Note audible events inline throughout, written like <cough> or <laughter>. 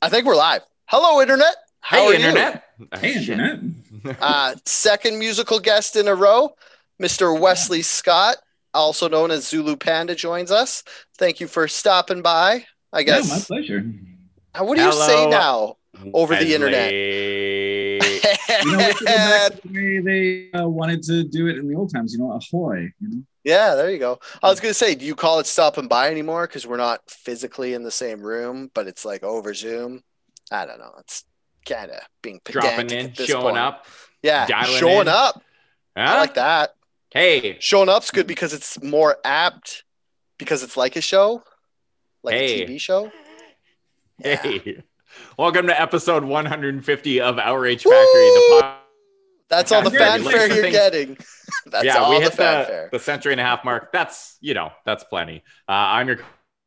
I think we're live. Hello, Internet. How are hey, internet. Hey, internet. Uh, second musical guest in a row, Mr. Wesley Scott, also known as Zulu Panda, joins us. Thank you for stopping by. I guess. Yeah, my pleasure. Uh, what do you say now? Over the internet. You know, we should go back <laughs> to the way they uh, wanted to do it in the old times. You know, ahoy. You know? Yeah, there you go. I was hmm. gonna say, do you call it stopping by anymore? Because we're not physically in the same room, but it's like over Zoom. I don't know. It's kind of being dropping in, showing point. up. Yeah, showing in. up. I like that. Hey, Showing up's good because it's more apt because it's like a show, like Hey. a TV show. Yeah. hey. Welcome to episode 150 of Outrage Factory. The pod- That's all the Podcast where we fanfare you're getting. <laughs> That's yeah, all we the hit the, fanfare. the century and a half mark. That's, you know, that's plenty. Uh, I'm your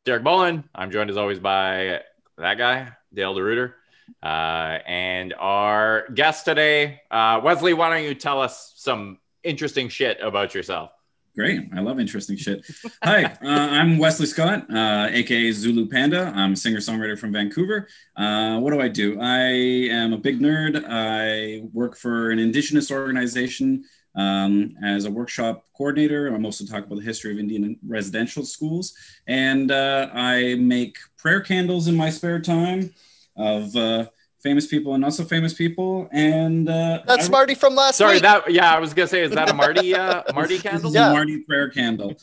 Derek Bolin. I'm joined as always by that guy, Dale DeRuiter. Uh, and our guest today, uh, Wesley, why don't you tell us some interesting shit about yourself? Great. I love interesting shit. Hi, uh, I'm Wesley Scott, uh, aka Zulu Panda. I'm a singer songwriter from Vancouver. Uh, what do I do? I am a big nerd. I work for an Indigenous organization um, as a workshop coordinator. I'm also talk about the history of Indian residential schools. And uh, I make prayer candles in my spare time of uh, famous people and also famous people. And uh, That's I- Marty from last Sorry, week. that yeah, I was gonna say, is that a Marty uh, <laughs> Marty This candle? is Yeah. a Marty prayer candle.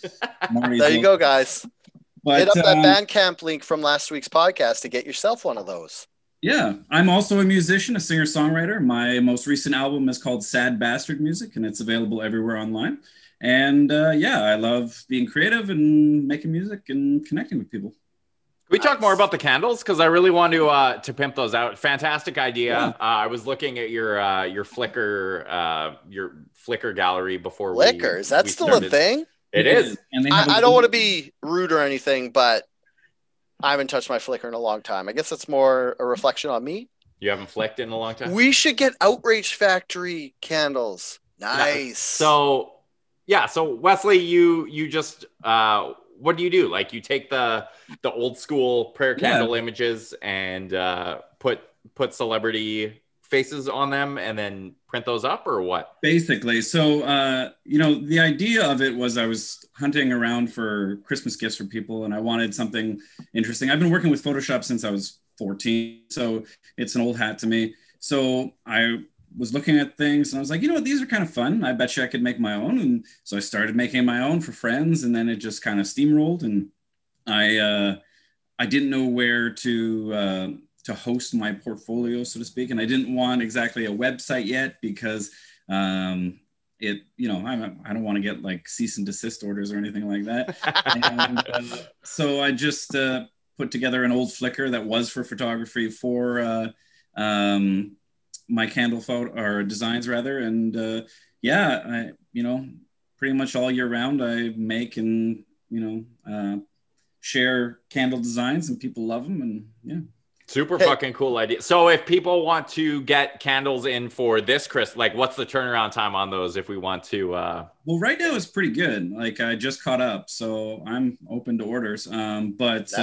Marty's there you go, guys. But, Hit up that um, Bandcamp link from last week's podcast to get yourself one of those. Yeah, I'm also a musician, a singer songwriter. My most recent album is called Sad Bastard Music, and it's available everywhere online. And uh, yeah, I love being creative and making music and connecting with people. Can we talk more about the candles? Because I really want to uh, to pimp those out. Fantastic idea. Yeah. Uh, I was looking at your uh, your Flickr uh, your Flickr gallery before we- Liquor, is that we still started. a thing? It is. And they have I, a- I don't want to be rude or anything, but I haven't touched my Flickr in a long time. I guess that's more a reflection on me. You haven't flicked in a long time. We should get Outrage Factory candles. Nice. So yeah, so Wesley, you you just uh, what do you do? Like you take the the old school prayer Yeah. candle images and uh, put put celebrity faces on them and then print those up or what? Basically, so uh, you know, the idea of it was I was hunting around for Christmas gifts for people, and I wanted something interesting. I've been working with Photoshop since I was 14, so it's an old hat to me. So I was looking at things, and I was like, you know what, these are kind of fun. I bet you I could make my own, and so I started making my own for friends, and then it just kind of steamrolled, and I uh, I didn't know where to. Uh, to host my portfolio, so to speak, and I didn't want exactly a website yet because um, it, you know, I, I don't want to get like cease and desist orders or anything like that. and, uh, so I just uh, put together an old Flickr that was for photography for uh, um, my candle photo or designs rather, and uh, yeah, I, you know, pretty much all year round I make and you know uh, share candle designs, and people love them, and yeah. Super Hey. fucking cool idea. So if people want to get candles in for this Chris, like what's the turnaround time on those if we want to uh Well, right now it's pretty good. Like I just caught up, so I'm open to orders. Um, but uh,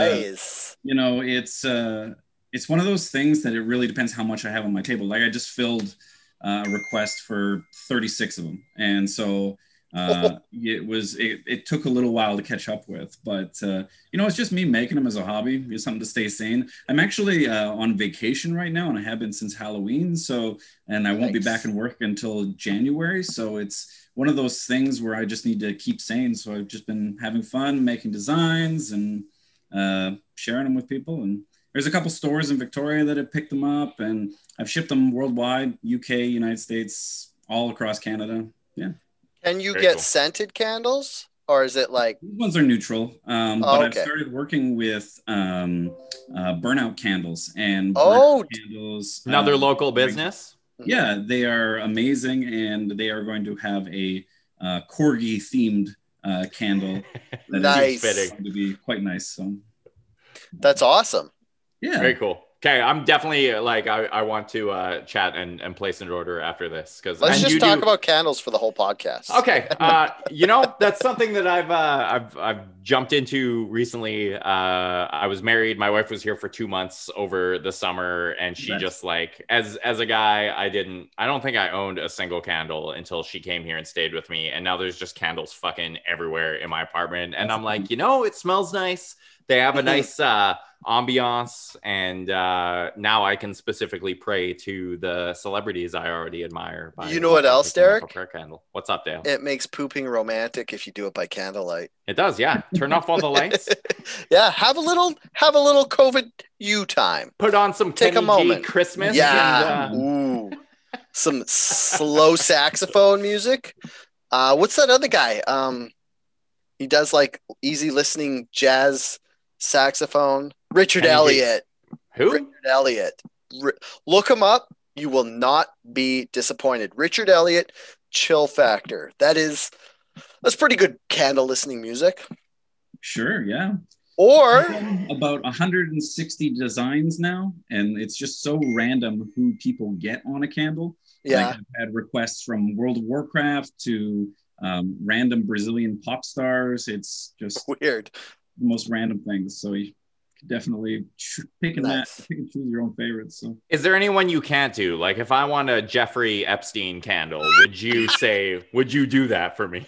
you know, it's uh, it's one of those things that it really depends how much I have on my table. Like I just filled uh, a request for 36 of them, and so uh, <laughs> it was it, it took a little while to catch up with. But uh, you know, it's just me making them as a hobby. It's something to stay sane. I'm actually uh, on vacation right now, and I have been since Halloween. So, and I won't be back in work until January. So it's one of those things where I just need to keep sane. So I've just been having fun making designs and uh, sharing them with people. And there's a couple stores in Victoria that have picked them up, and I've shipped them worldwide, UK, United States, all across Canada. Yeah, Can you Very get cool. scented candles? Or is it like these ones are neutral, um, Oh, but okay. I've started working with um, uh, burnout candles and Oh, burnout candles. another uh, local business? Yeah, they are amazing, and they are going to have a uh, corgi themed uh, candle. <laughs> that is Nice. Fitting. going to be quite nice. So that's awesome? Yeah, Very cool. Okay, I'm definitely like I, I want to uh, chat and, and place an order after this because Let's just talk about candles for the whole podcast. Okay, <laughs> uh, you know that's something that I've uh, I've I've jumped into recently. Uh, I was married. My wife was here for two months over the summer, and she Nice. just like as as a guy, I didn't. I don't think I owned a single candle until she came here and stayed with me, and now there's just candles fucking everywhere in my apartment, and I'm like, you know, it smells nice. They have a <laughs> nice uh, ambiance, and uh, now I can specifically pray to the celebrities I already admire. by You know what else, a Derek? Prayer candle. What's up, Dale? It makes pooping romantic if you do it by candlelight. It does, yeah. Turn off all the lights. <laughs> yeah, have a little have a little COVID you time. Put on some Take a Kenny G moment. Christmas. Yeah. and, uh, Ooh. Some slow saxophone music. Uh what's that other guy? Um he does like easy listening jazz saxophone. Richard. Elliot. who? Richard Elliot. Ri- Look him up. You will not be disappointed. Richard Elliot, Chill Factor. That is that's pretty good candle listening music. Sure, yeah. Or about 160 designs now, and it's just so random who people get on a candle. yeah, Like I've had requests from World of Warcraft to um, random Brazilian pop stars. It's just the most random things. So you could definitely ch- pick and Nice. that, pick and choose your own favorites. So Is there anyone you can't do? Like, if I want a Jeffrey Epstein candle, would you <laughs> say, would you do that for me?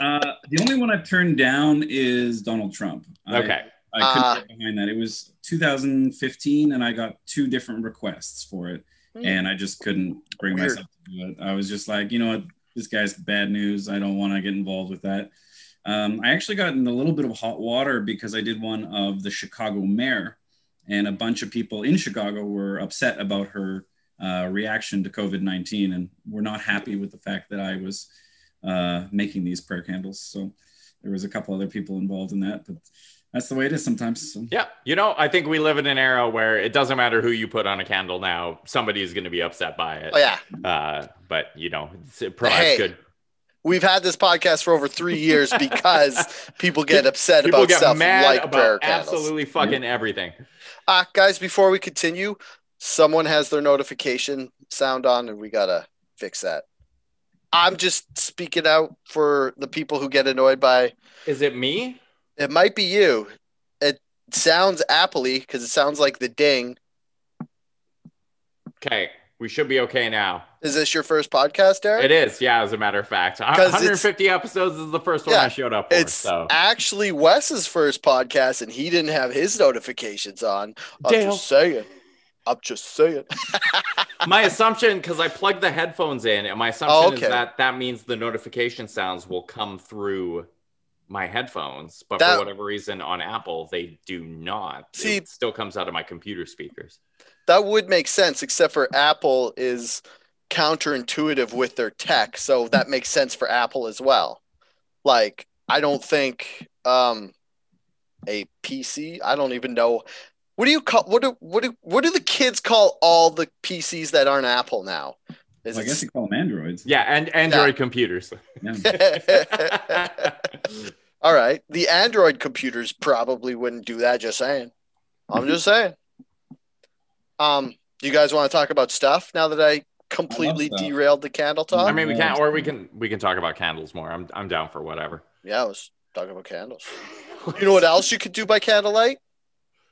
uh, the only one I've turned down is Donald Trump. Okay. I couldn't Ah. get behind that. It was 2015, and I got two different requests for it, and I just couldn't bring Hmm. Weird. myself to do it. I was just like, you know what, this guy's bad news. I don't want to get involved with that. Um, I actually got in a little bit of hot water because I did one of the Chicago mayor, and a bunch of people in Chicago were upset about her uh, reaction to COVID 19 and were not happy with the fact that I was uh, making these prayer candles. So there was a couple other people involved in that, but that's the way it is sometimes. So. Yeah. You know, I think we live in an era where it doesn't matter who you put on a candle now, somebody is going to be upset by it. Oh yeah, Uh, but, you know, it's- it provides Hey, good. We've had this podcast for over three years <laughs> because people get upset People about get stuff mad like prayer about candles. absolutely fucking everything. Uh, guys, before we continue, someone has their notification sound on, and we gotta fix that. I'm just speaking out for the people who get annoyed by. Is it me? It might be you. It sounds appley because it sounds like the ding. Okay. We should be okay now. Is this your first podcast, Eric? It is, yeah. As a matter of fact, 150 episodes is the first one Yeah, I showed up for. It's so actually Wes's first podcast, and he didn't have his notifications on. I'm Dale. just saying. I'm just saying. <laughs> my assumption, because I plugged the headphones in, and my assumption Oh, is that that means the notification sounds will come through my headphones. But That- for whatever reason, on Apple, they do not. See- it still comes out of my computer speakers. that would make sense, except for Apple is counterintuitive with their tech, so that makes sense for Apple as well. Like, I don't think um, a PC. I don't even know. What do you call what do what do what do the kids call all the PCs that aren't Apple now? Well, I guess you call them androids. Yeah, and Android computers. <laughs> Yeah. All right. The Android computers probably wouldn't do that. Just saying. I'm just saying. Um, do you guys want to talk about stuff now that I completely derailed the candle talk? I mean, we can, or we can, we can talk about candles more. I'm, I'm down for whatever. yeah, I was talking about candles. <laughs> You know what else you could do by candlelight?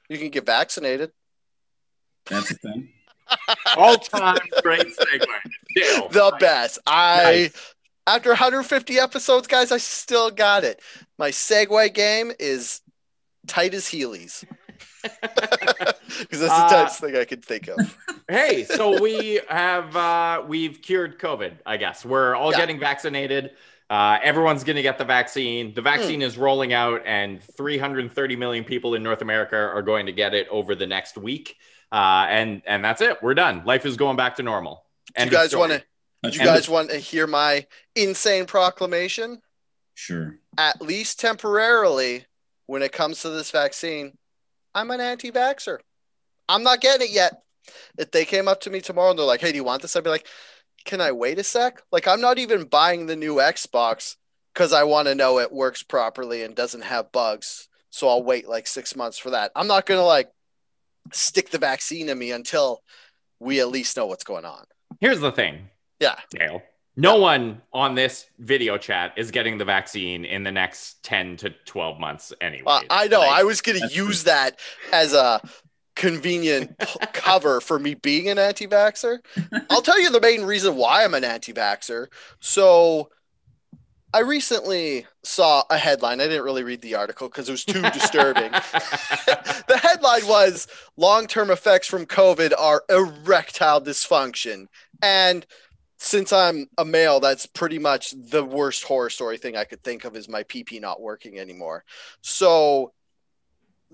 You can get vaccinated. That's the thing. <laughs> All time great segue. Dale. The best. I Nice. after 150 episodes, guys, I still got it. My segue game is tight as Heelys. <laughs> Because that's the Uh, tightest thing I could think of. <laughs> hey, so we have uh, we've cured COVID. I guess we're all Yeah. getting vaccinated. Uh, everyone's going to get the vaccine. The vaccine is rolling out, and 330 million people in North America are going to get it over the next week. Uh, and and that's it. We're done. Life is going back to normal. Do End you guys want to? Do you guys want to hear my insane proclamation? Sure. At least temporarily, when it comes to this vaccine, I'm an anti-vaxxer. I'm not getting it yet. If they came up to me tomorrow and they're like, "Hey, do you want this?" I'd be like, "Can I wait a sec?" Like, I'm not even buying the new Xbox because I want to know it works properly and doesn't have bugs. So I'll wait like six months for that. I'm not gonna like stick the vaccine in me until we at least know what's going on. Here's the thing. Yeah. Dale. No one on this video chat is getting the vaccine in the next 10 to 12 months anyway. Uh, I know. Like, I was going to use that as a convenient <laughs> cover for me being an anti vaxxer. I'll tell you the main reason why I'm an anti vaxxer. So I recently saw a headline. I didn't really read the article because it was too disturbing. <laughs> <laughs> the headline was long term effects from COVID are erectile dysfunction. And since I'm a male, that's pretty much the worst horror story thing I could think of is my PP not working anymore. So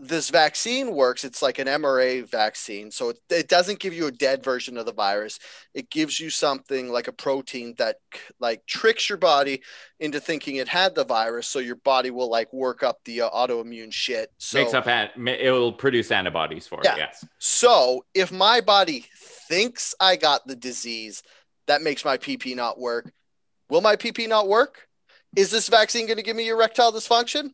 this vaccine works. It's like an mRNA vaccine. So it, it doesn't give you a dead version of the virus. It gives you something like a protein that like tricks your body into thinking it had the virus. So your body will like work up the uh, autoimmune shit. So Makes up, an, it will produce antibodies for Yeah. it. Yes. So if my body thinks I got the disease, that makes my PP not work. Will my PP not work? Is this vaccine going to give me erectile dysfunction?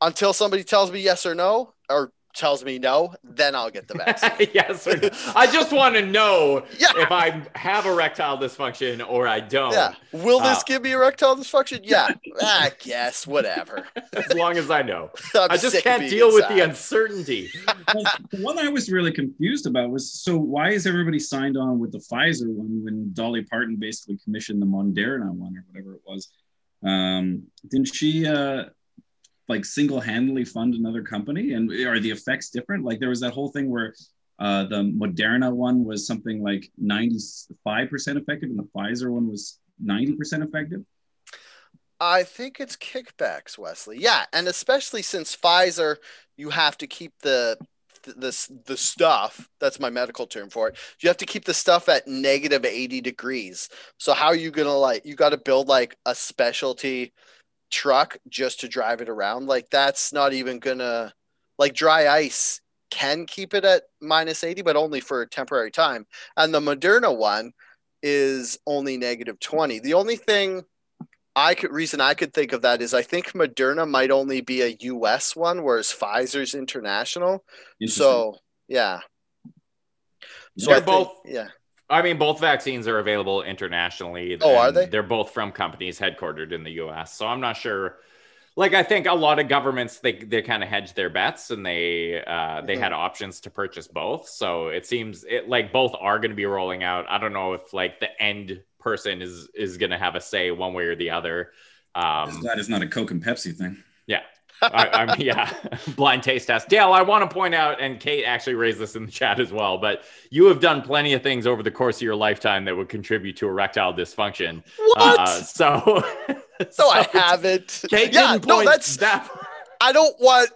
Until somebody tells me yes or no, or tells me no, then I'll get the vaccine. <laughs> yes. Or no. I just want to know <laughs> yeah. if I have erectile dysfunction or I don't. Yeah. Will this Uh, give me erectile dysfunction? <laughs> Yeah. I guess. Whatever. As long as I know. I'm I just can't being deal with the uncertainty. Well, the one I was really confused about was so why is everybody signed on with the Pfizer one when Dolly Parton basically commissioned the Moderna one or whatever it was? Um, didn't she uh, like single-handedly fund another company? And are the effects different? Like there was that whole thing where uh, the Moderna one was something like 95% effective and the Pfizer one was 90% effective. I think it's kickbacks, Wesley. Yeah, and especially since Pfizer, you have to keep the the the stuff. That's my medical term for it. You have to keep the stuff at negative eighty degrees. So how are you gonna like? You got to build like a specialty truck just to drive it around. Like that's not even gonna like dry ice can keep it at minus 80 but only for a temporary time and the moderna one is only negative 20 the only thing I could reason I could think of that is I think Moderna might only be a US one, whereas Pfizer's international. So yeah. So They're I think- both- yeah. I mean, both vaccines are available internationally. Oh, are they? They're both from companies headquartered in the U.S. So I'm not sure. Like, I think a lot of governments they they kind of hedge their bets and they uh, they Mhm. had options to purchase both. So it seems it like both are going to be rolling out. I don't know if like the end person is is going to have a say one way or the other. I'm Um, glad it's not a Coke and Pepsi thing. I, I'm <laughs> yeah, blind taste test. Dale, I want to point out, and Kate actually raised this in the chat as well, but you have done plenty of things over the course of your lifetime that would contribute to erectile dysfunction. What? Uh, so, <laughs> no, I haven't. Kate yeah, didn't no, that's that. I don't want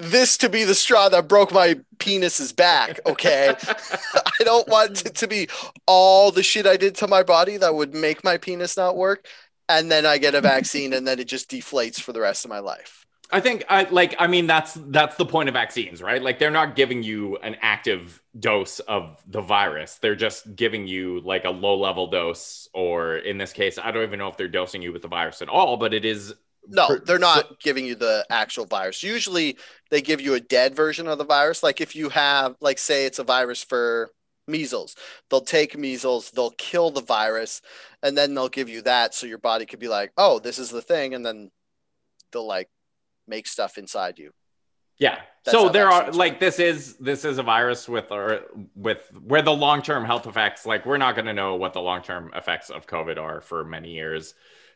this to be the straw that broke my penis's back, okay? <laughs> I don't want it to be all the shit I did to my body that would make my penis not work. And then I get a vaccine and then it just deflates for the rest of my life. I think I like I mean that's that's the point of vaccines, right? Like they're not giving you an active dose of the virus. They're just giving you like a low level dose or in this case I don't even know if they're dosing you with the virus at all, but it is No, per- they're not giving you the actual virus. Usually they give you a dead version of the virus. Like if you have, like, say it's a virus for measles, they'll take measles, they'll kill the virus, and then they'll give you that so your body could be like, oh, this is the thing. And then they'll like make stuff inside you. Yeah. That's so there are vaccines like this is this is a virus with or with where the long term health effects like we're not going to know what the long term effects of COVID are for many years.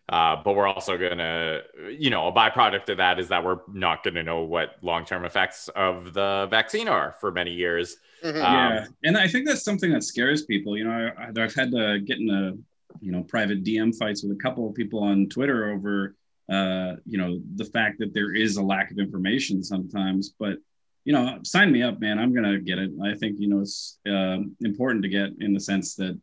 Uh, but we're also going to, you know, a byproduct of that is that we're not going to know what long term effects of the vaccine are for many years. Mhm. Uh, yeah, and I think that's something that scares people. You know, I, I've had to get in a you know private DM fights with a couple of people on Twitter over uh, you know the fact that there is a lack of information sometimes. But you know, sign me up, man. I'm gonna get it. I think you know it's um important to get in the sense that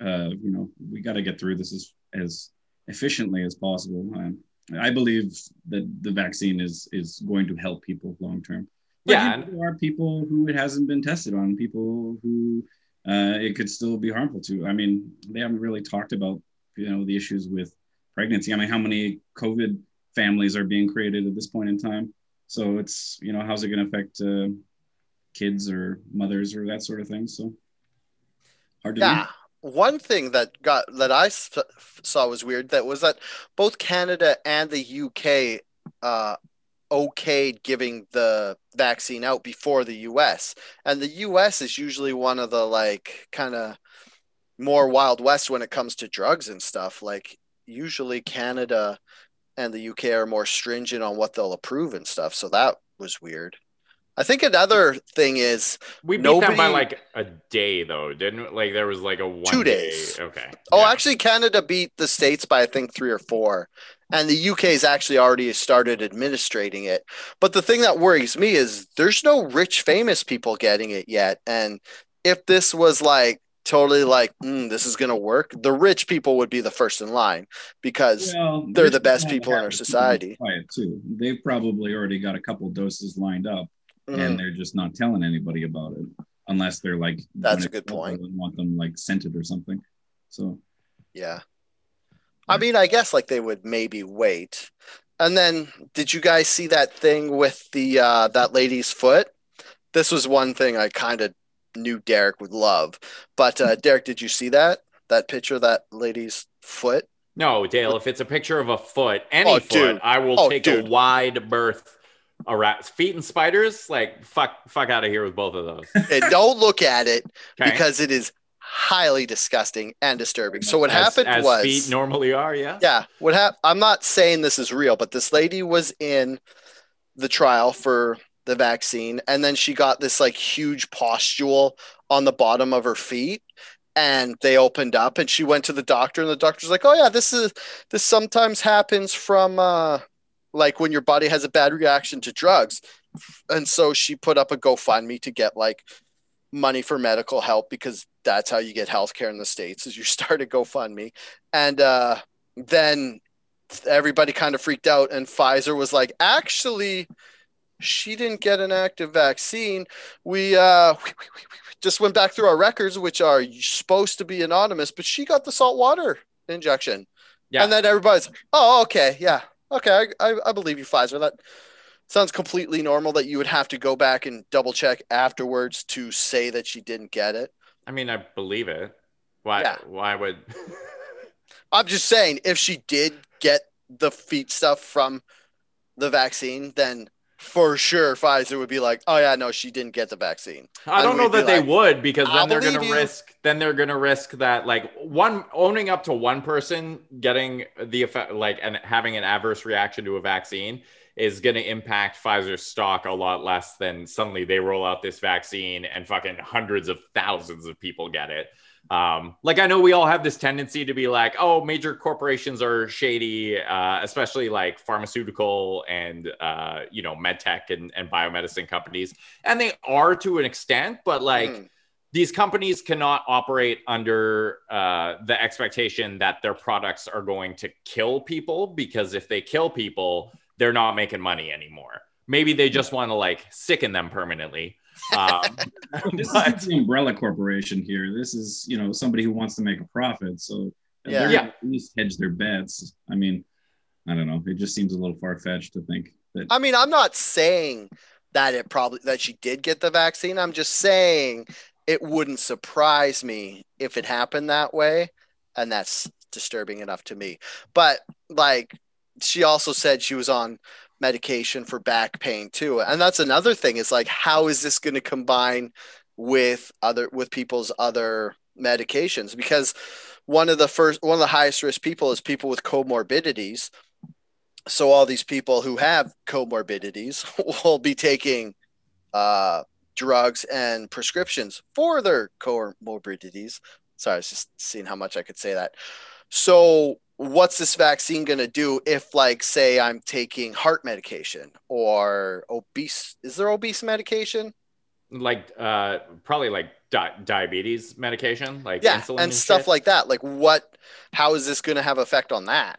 uh, you know we got to get through this as as efficiently as possible. Um, I believe that the vaccine is is going to help people long term. Yeah, there are people who it hasn't been tested on, people who uh, it could still be harmful to. I mean, they haven't really talked about you know the issues with pregnancy. I mean, how many COVID families are being created at this point in time? So it's you know how's it going to affect uh, kids or mothers or that sort of thing. So hard to Yeah. One thing that got that I saw was weird that was that both Canada and the UK uh, okayed giving the vaccine out before the US. And the US is usually one of the like kind of more wild west when it comes to drugs and stuff. Like usually Canada and the UK are more stringent on what they'll approve and stuff. So that was weird. I think another thing is We beat them by like a day though, didn't we? like there was like a one Two day- days. Okay. Oh, Yeah. actually, Canada beat the states by I think three or four, and the UK's actually already started administrating it. But the thing that worries me is there's no rich, famous people getting it yet. And if this was like totally like, mm, this is gonna work, the rich people would be the first in line because Well, they're the best people in our have to keep them society. Too. They've probably already got a couple doses lined up, mm, and they're just not telling anybody about it, unless they're like That's a good point. want them like scented or something. So yeah. I mean, I guess like they would maybe wait. And then did you guys see that thing with the uh that lady's foot? This was one thing I kind of knew Derek would love. But uh Derek, did you see that? That picture of that lady's foot? No, Dale, if it's a picture of a foot, any Oh, foot, dude. I will Oh, take dude. a wide berth around feet and spiders. Like fuck fuck out of here with both of those. <laughs> And don't look at it Okay. because it is highly disgusting and disturbing. So what as, happened as was feet normally are, yeah. Yeah, what hap- I'm not saying this is real, but this lady was in the trial for the vaccine, and then she got this like huge pustule on the bottom of her feet, and they opened up, and she went to the doctor, and the doctor's like, "Oh yeah, this is this sometimes happens from uh, like when your body has a bad reaction to drugs," and so she put up a GoFundMe to get like money for medical help because that's how you get healthcare in the states is you <laughs> start a GoFundMe, and uh, then everybody kind of freaked out and Pfizer was like actually she didn't get an active vaccine we uh we, we, we, we just went back through our records which are supposed to be anonymous but she got the salt water injection Yeah. and then everybody's oh okay yeah okay I, I, I believe you Pfizer that sounds completely normal that you would have to go back and double check afterwards to say that she didn't get it I mean, I believe it. Why? Yeah. Why would? <laughs> I'm just saying, if she did get the feet stuff from the vaccine, then for sure Pfizer would be like, "Oh yeah, no, she didn't get the vaccine." I don't know that they would because "I'll then they're going to risk. Then they're going to risk that like one owning up to one person getting the effect, like and having an adverse reaction to a vaccine is going to impact Pfizer's stock a lot less than suddenly they roll out this vaccine and fucking hundreds of thousands of people get it. Um, like I know we all have this tendency to be like, oh, major corporations are shady, uh, especially like pharmaceutical and uh, you know medtech and, and biomedicine companies, and they are to an extent, but like Mhm. these companies cannot operate under uh, the expectation that their products are going to kill people because if they kill people, they're not making money anymore. Maybe they just want to like sicken them permanently. Um, <laughs> this but- is the umbrella corporation here. This is you know somebody who wants to make a profit, so Yeah. they're Yeah. gonna at least hedge their bets. I mean, I don't know. It just seems a little far fetched to think that. I mean, I'm not saying that it probably that she did get the vaccine. I'm just saying it wouldn't surprise me if it happened that way, and that's disturbing enough to me. But like, she also said she was on medication for back pain too, and that's another thing. Is like, how is this going to combine with other with people's other medications? Because one of the first one of the highest risk people is people with comorbidities so all these people who have comorbidities <laughs> will be taking uh, drugs and prescriptions for their comorbidities. Sorry, I was just seeing how much I could say that. So what's this vaccine going to do if like say i'm taking heart medication or obese is there obese medication like uh, probably like di- diabetes medication, like yeah insulin and stuff shit. like that like what how is this going to have effect on that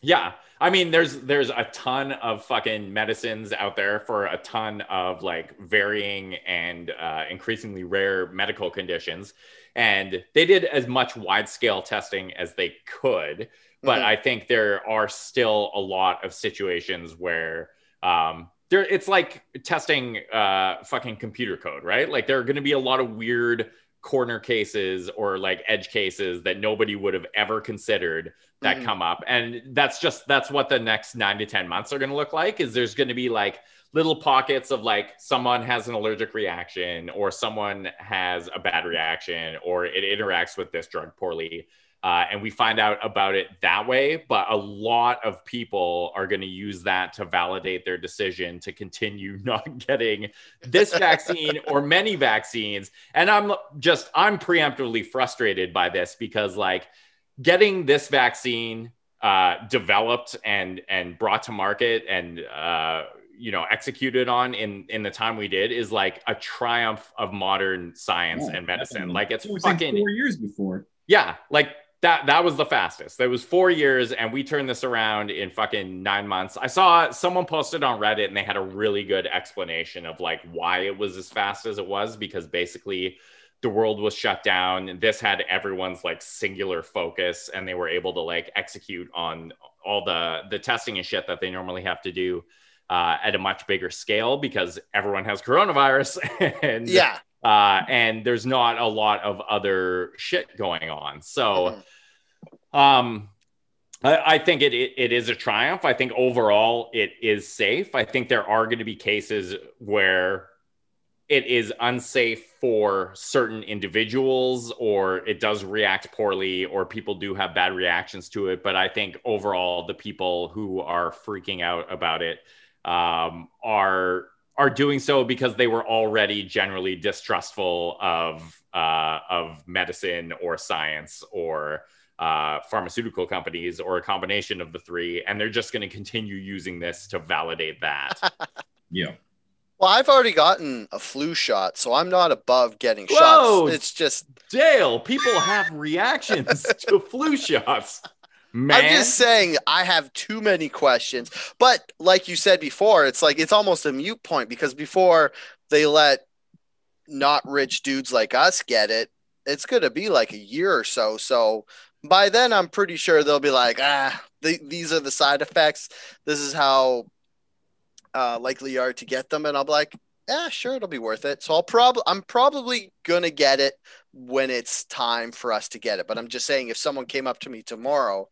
Yeah. I mean, there's there's a ton of fucking medicines out there for a ton of like varying and uh, increasingly rare medical conditions, and they did as much wide scale testing as they could. But Mhm. I think there are still a lot of situations where um, there it's like testing uh fucking computer code, right? Like there are going to be a lot of weird corner cases or like edge cases that nobody would have ever considered that mm-hmm. come up and that's just that's what the next 9 to 10 months are going to look like is there's going to be like little pockets of like someone has an allergic reaction or someone has a bad reaction or it interacts with this drug poorly uh, and we find out about it that way. But a lot of people are going to use that to validate their decision to continue <laughs> not getting this vaccine or many vaccines. And I'm just, I'm preemptively frustrated by this because, like, getting this vaccine uh, developed and and brought to market and uh, you know executed on in in the time we did is like a triumph of modern science yeah, and medicine. Definitely. Like it's it fucking four years before. Yeah, like that that was the fastest. That was four years, and we turned this around in fucking nine months. I saw someone posted on Reddit, and they had a really good explanation of like why it was as fast as it was, because basically the world was shut down. and This had everyone's like singular focus, and they were able to like execute on all the the testing and shit that they normally have to do uh, at a much bigger scale because everyone has coronavirus <laughs> and yeah uh, and there's not a lot of other shit going on. So, mm-hmm. um, I, I think it, it, it is a triumph. I think overall it is safe. I think there are going to be cases where it is unsafe for certain individuals or it does react poorly or people do have bad reactions to it but i think overall the people who are freaking out about it um, are are doing so because they were already generally distrustful of uh, of medicine or science or uh, pharmaceutical companies or a combination of the three, and they're just going to continue using this to validate that. <laughs> yeah. Well, I've already gotten a flu shot, so I'm not above getting Whoa, shots. It's just Dale. People have reactions <laughs> to flu shots. Man. I'm just saying I have too many questions. But like you said before, it's like it's almost a mute point because before they let not rich dudes like us get it, it's going to be like a year or so. So by then, I'm pretty sure they'll be like, ah, th- these are the side effects. This is how uh, likely are to get them. And I'll be like, yeah, sure, it'll be worth it. So I'll probably, I'm probably going to get it when it's time for us to get it. But I'm just saying, if someone came up to me tomorrow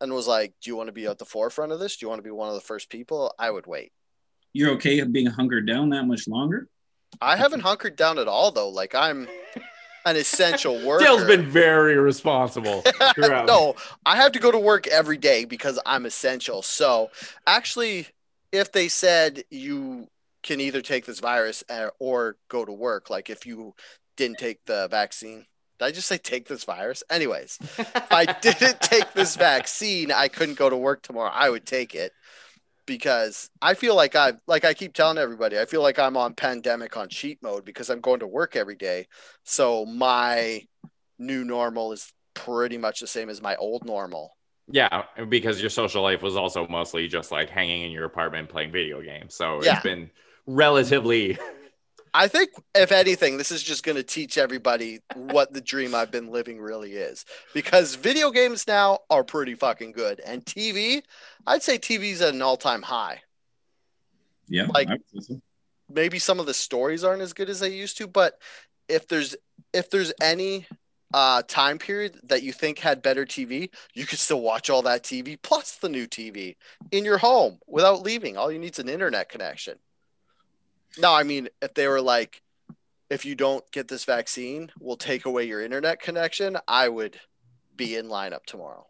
and was like, "Do you want to be at the forefront of this? Do you want to be one of the first people?" I would wait. You're okay being hunkered down that much longer? I haven't hunkered down at all, though. Like I'm an essential <laughs> worker. Dale's been very responsible. <laughs> no, I have to go to work every day because I'm essential. So actually, if they said you can either take this virus uh, or go to work, like if you didn't take the vaccine. Did I just say take this virus? Anyways, if I <laughs> didn't take this vaccine, I couldn't go to work tomorrow. I would take it because I feel like I like I keep telling everybody, I feel like I'm on pandemic on cheat mode because I'm going to work every day. So my new normal is pretty much the same as my old normal. Yeah, because your social life was also mostly just like hanging in your apartment playing video games. So yeah. it's been relatively I think, if anything, this is just going to teach everybody what the dream I've been living really is. Because video games now are pretty fucking good, and TV, I'd say TV's at an all-time high. Yeah, like so. maybe some of the stories aren't as good as they used to, but if there's if there's any uh, time period that you think had better TV, you could still watch all that TV plus the new TV in your home without leaving. All you need is an internet connection. No, I mean, if they were like, if you don't get this vaccine, we'll take away your internet connection, I would be in lineup tomorrow.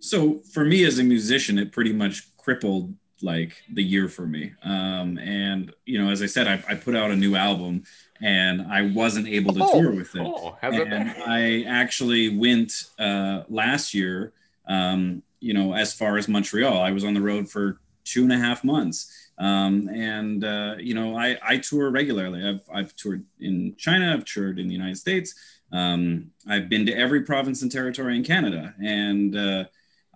So for me as a musician, it pretty much crippled like the year for me. Um, and you know, as I said, I, I, put out a new album and I wasn't able to oh, tour with it. Oh, and I actually went uh, last year, um, you know, as far as Montreal. I was on the road for two and a half months um, and uh, you know, I, I tour regularly. I've I've toured in China. I've toured in the United States. Um, I've been to every province and territory in Canada, and uh,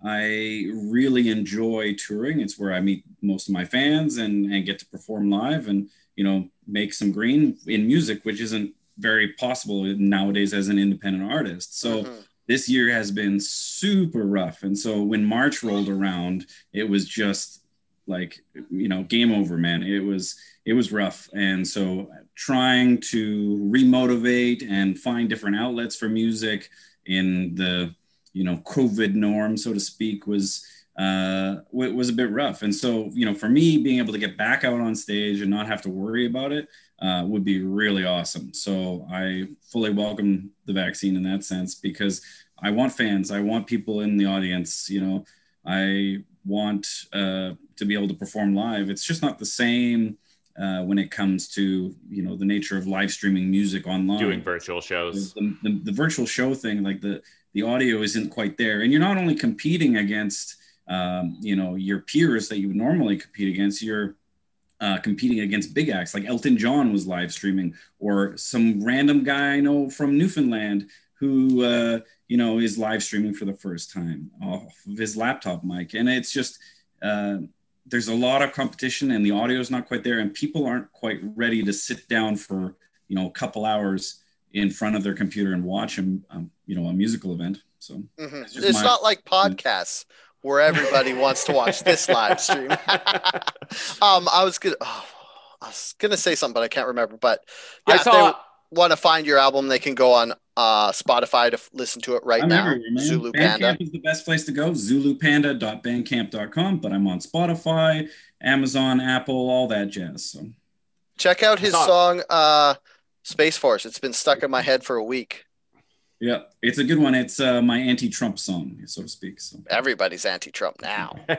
I really enjoy touring. It's where I meet most of my fans and and get to perform live and you know make some green in music, which isn't very possible nowadays as an independent artist. So. Mm-hmm this year has been super rough. And so when March rolled around, it was just like you know game over man it was it was rough and so trying to remotivate and find different outlets for music in the you know covid norm so to speak was uh was a bit rough and so you know for me being able to get back out on stage and not have to worry about it uh, would be really awesome so i fully welcome the vaccine in that sense because i want fans i want people in the audience you know i want uh, to be able to perform live. It's just not the same uh, when it comes to you know the nature of live streaming music online. Doing virtual shows. The, the, the, virtual show thing, like the the audio isn't quite there, and you're not only competing against um, you know your peers that you would normally compete against. You're uh, competing against big acts like Elton John was live streaming, or some random guy I know from Newfoundland who uh, you know is live streaming for the first time off of his laptop mic, and it's just uh, there's a lot of competition and the audio is not quite there and people aren't quite ready to sit down for you know a couple hours in front of their computer and watch them um, you know a musical event so mm-hmm. it's, it's my, not like <laughs> podcasts where everybody wants to watch this live stream <laughs> <laughs> um i was gonna oh, i was gonna say something but i can't remember but yeah, i saw want to find your album, they can go on uh, Spotify to f- listen to it right I'm now. Zulu Bandcamp Panda is the best place to go. ZuluPanda.bandcamp.com. But I'm on Spotify, Amazon, Apple, all that jazz. So check out his song uh, "Space Force." It's been stuck in my head for a week. Yeah, it's a good one. It's uh, my anti-Trump song, so to speak. So everybody's anti-Trump now. <laughs> <laughs> uh,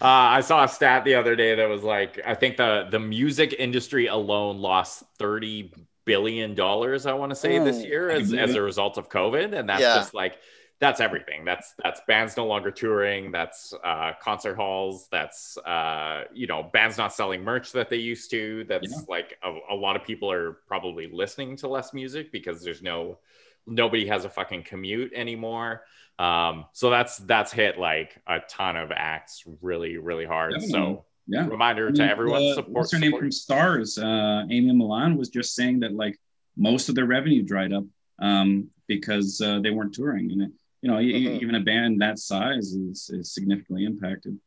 I saw a stat the other day that was like, I think the the music industry alone lost thirty billion dollars. I want to say this year as as a result of COVID, and that's yeah. just like that's everything. That's that's bands no longer touring. That's uh, concert halls. That's uh, you know bands not selling merch that they used to. That's yeah. like a, a, lot of people are probably listening to less music because there's no nobody has a fucking commute anymore. Um, so that's that's hit like a ton of acts really really hard. Definitely. So yeah, reminder I mean, to everyone: uh, support. What's her name from Stars? Uh, Amy Millan was just saying that like most of their revenue dried up um, because uh, they weren't touring and. It, you know, mm-hmm. even a band that size is, is significantly impacted.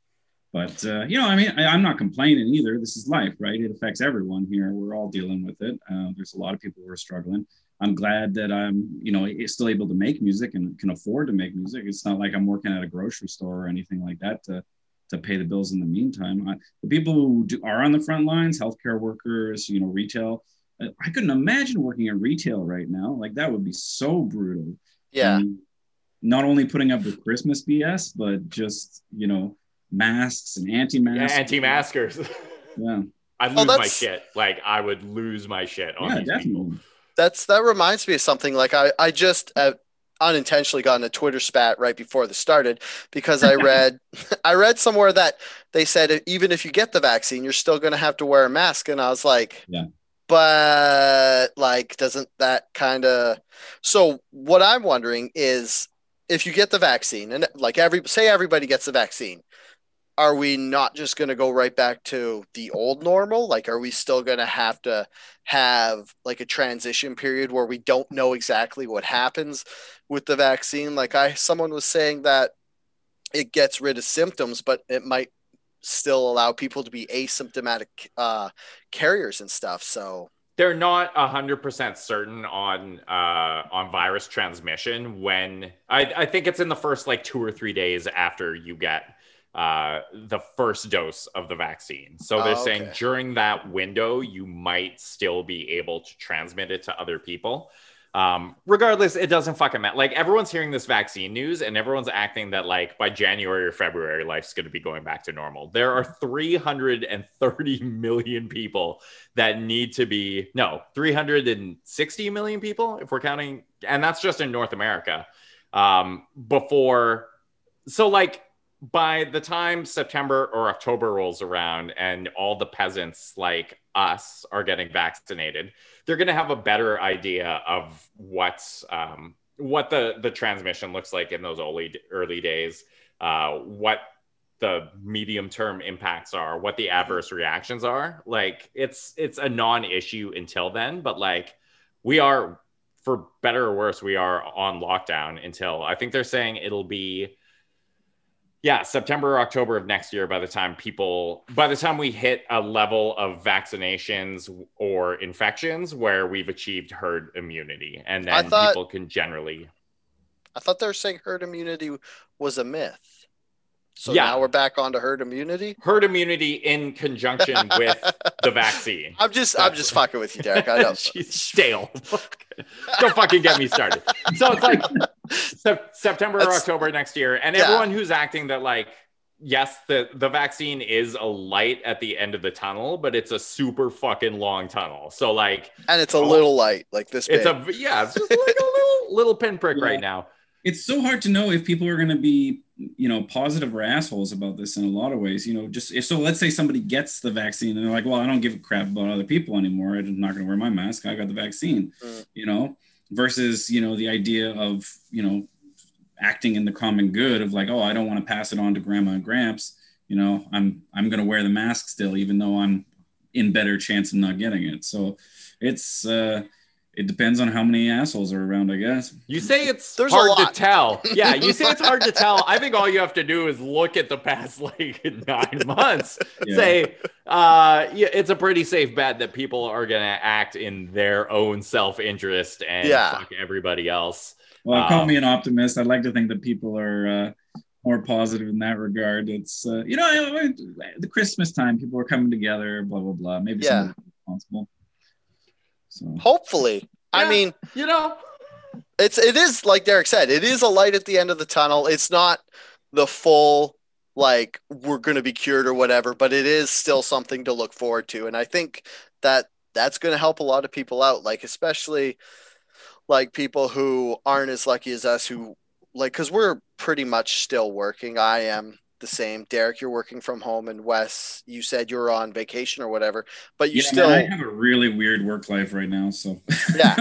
But uh, you know, I mean, I, am not complaining either. This is life, right? It affects everyone here. We're all dealing with it. Uh, there's a lot of people who are struggling. I'm glad that I'm, you know, still able to make music and can afford to make music. It's not like I'm working at a grocery store or anything like that to to pay the bills in the meantime. I, the people who do, are on the front lines, healthcare workers, you know, retail. Uh, I couldn't imagine working in retail right now. Like that would be so brutal. Yeah. Um, not only putting up with Christmas BS, but just you know masks and anti-masks. Yeah, anti-maskers. <laughs> yeah. I'd lose oh, my shit. Like I would lose my shit on yeah, these definitely. people. That's that reminds me of something. Like I I just uh, unintentionally got in a Twitter spat right before this started because I <laughs> read <laughs> I read somewhere that they said even if you get the vaccine, you're still going to have to wear a mask, and I was like, yeah. But like, doesn't that kind of? So what I'm wondering is if you get the vaccine and like every say everybody gets the vaccine are we not just going to go right back to the old normal? Like are we still going to have to have like a transition period where we don't know exactly what happens with the vaccine? Like i someone was saying that it gets rid of symptoms but it might still allow people to be asymptomatic uh, carriers and stuff so they're not 100% certain on uh, on virus transmission when I, I think it's in the first like two or three days after you get uh, the first dose of the vaccine so they're oh, okay. saying during that window you might still be able to transmit it to other people um, regardless, it doesn't fucking matter. Like everyone's hearing this vaccine news and everyone's acting that like by January or February, life's going to be going back to normal. There are 330 million people that need to be, no, 360 million people if we're counting, and that's just in North America. Um, before, so like by the time September or October rolls around and all the peasants like us are getting vaccinated, they're going to have a better idea of what's um, what the the transmission looks like in those early early days, uh, what the medium term impacts are, what the adverse reactions are. Like it's it's a non-issue until then, but like we are for better or worse, we are on lockdown until I think they're saying it'll be yeah, September or October of next year, by the time people, by the time we hit a level of vaccinations or infections where we've achieved herd immunity, and then thought- people can generally. I thought they were saying herd immunity was a myth. So Yeah. now we're back onto herd immunity. Herd immunity in conjunction with the <laughs> vaccine. I'm just I'm just fucking with you, Derek. I know. <laughs> She's stale. Don't fucking get me started. So it's like Sep- September or October next year, and Yeah. everyone who's acting that like yes, the the vaccine is a light at the end of the tunnel, but it's a super fucking long tunnel. So like and it's a little light, like this. it's big. a yeah, it's just like a little little pinprick <laughs> Yeah. right now. It's so hard to know if people are going to be you know positive or assholes about this in a lot of ways you know just if so let's say somebody gets the vaccine and they're like well i don't give a crap about other people anymore. I'm not going to wear my mask. I got the vaccine Mm. you know versus you know the idea of you know acting in the common good of like oh i don't want to pass it on to grandma and gramps. You know i'm i'm going to wear the mask still even though i'm in better chance of not getting it. So it's uh it depends on how many assholes are around i guess You say it's There's hard to tell. <laughs> Yeah, you say it's hard to tell. I think all you have to do is look at the past <laughs> like nine <laughs> months. Yeah. Say, uh, yeah, it's a pretty safe bet that people are gonna act in their own self-interest and Yeah. fuck everybody else. Well, call Um, me an optimist. I'd like to think that people are uh, more positive in that regard. It's uh, you know I- I- the Christmas time, people are coming together, blah blah blah. Maybe Yeah. somebody's responsible. So Hopefully, I mean, You know, it's it is like Derek said, it is a light at the end of the tunnel. It's not the full like we're going to be cured or whatever, but it is still something to look forward to, and I think that that's going to help a lot of people out, like especially like people who aren't as lucky as us, who like because we're pretty much still working. I am the same. Derek, you're working from home, and Wes, you said you're on vacation or whatever, but you yeah, still man, I have a really weird work life right now. So <laughs> yeah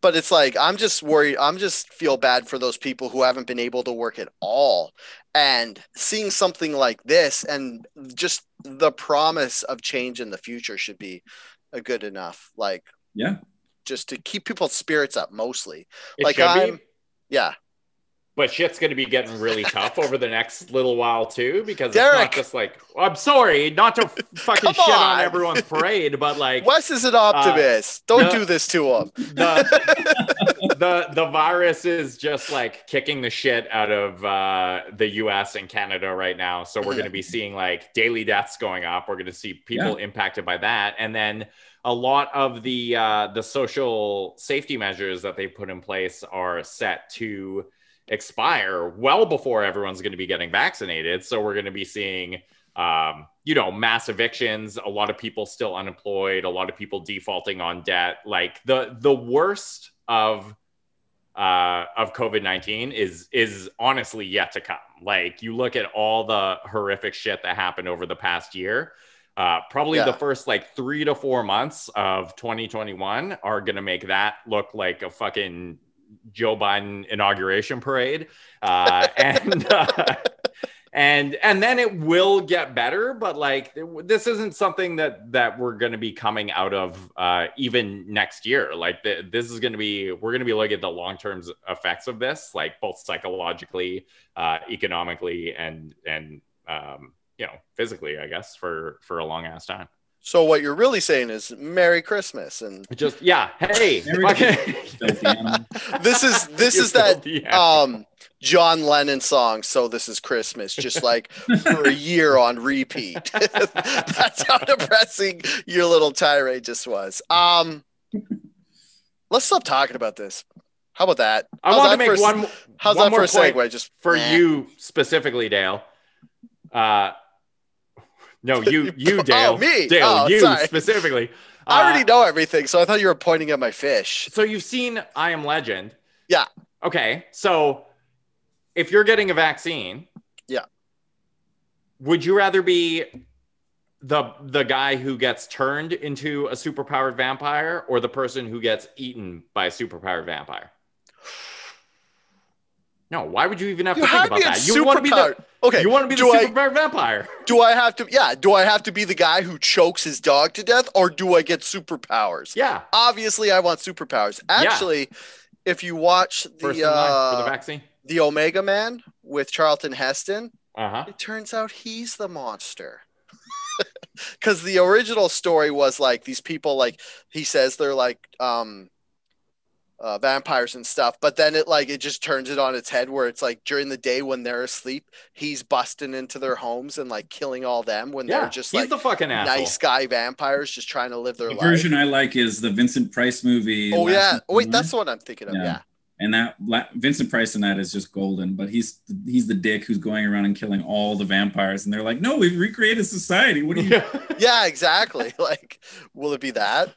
but it's like i'm just worried i'm just feel bad for those people who haven't been able to work at all and seeing something like this and just the promise of change in the future should be a good enough like yeah, just to keep people's spirits up mostly it Like, I'm- be. yeah But shit's gonna be getting really tough over the next little while too, because it's not just like I'm sorry, not to <laughs> fucking Come shit on. on. everyone's parade, but like wes is an optimist don't no. do this to him <laughs> the the the virus is just like kicking the shit out of uh, the U.S. and Canada right now. So we're going to be seeing like daily deaths going up. We're going to see people impacted by that, and then a lot of the uh, the social safety measures that they put in place are set to expire well before everyone's going to be getting vaccinated. So we're going to be seeing um, you know, mass evictions, a lot of people still unemployed, a lot of people defaulting on debt. Like the the worst of uh, of COVID nineteen is is honestly yet to come. Like you look at all the horrific shit that happened over the past year. Uh, probably Yeah. the first like three to four months of 2021 are going to make that look like a fucking Joe Biden inauguration parade. Uh, <laughs> and uh, and and then it will get better but like this isn't something that that we're going to be coming out of uh even next year like th- this is going to be we're going to be looking at the long-term effects of this like both psychologically uh economically and and um you know physically i guess for for a long ass time so what you're really saying is merry christmas and just yeah hey Merry fucking- Filthy animal. this is this is that um John Lennon song, So This Is Christmas, just like for a year on repeat. <laughs> That's how depressing your little tirade just was. Um let's stop talking about this. How about that? i How's want to that make for- one How's one that for a point. segue? Just for Nah. you specifically, Dale. Uh, no, you, <laughs> you, Oh, Dale. me. Dale, Oh, you sorry. specifically. I Uh, already know everything, so I thought you were pointing at my fish. So you've seen I Am Legend. Yeah. Okay, so if you're getting a vaccine, Yeah. would you rather be the the guy who gets turned into a superpowered vampire or the person who gets eaten by a superpowered vampire? No, why would you even have You to think about that? You want to be the. Okay, you want to be the do I- vampire. do I have to? Yeah, do I have to be the guy who chokes his dog to death, or do I get superpowers? Yeah. Obviously, I want superpowers. Actually, if you watch the line for the uh, vaccine. the Omega Man with Charlton Heston, Uh-huh. It turns out he's the monster. <laughs> Because the original story was like these people, like he says they're like um, uh, vampires and stuff, but then it like it just turns it on its head where it's like during the day when they're asleep, he's busting into their homes and like killing all them when Yeah, they're just like the fucking asshole. nice guy vampires just trying to live their The life. version I like is the Vincent Price movie. oh Last yeah, oh, wait, that's the one I'm thinking of. Yeah. Yeah, and that La- Vincent Price in that is just golden. But he's he's the dick who's going around and killing all the vampires, and they're like, "No, we've recreated society. What do you?" <laughs> yeah, exactly. <laughs> Like, will it be that?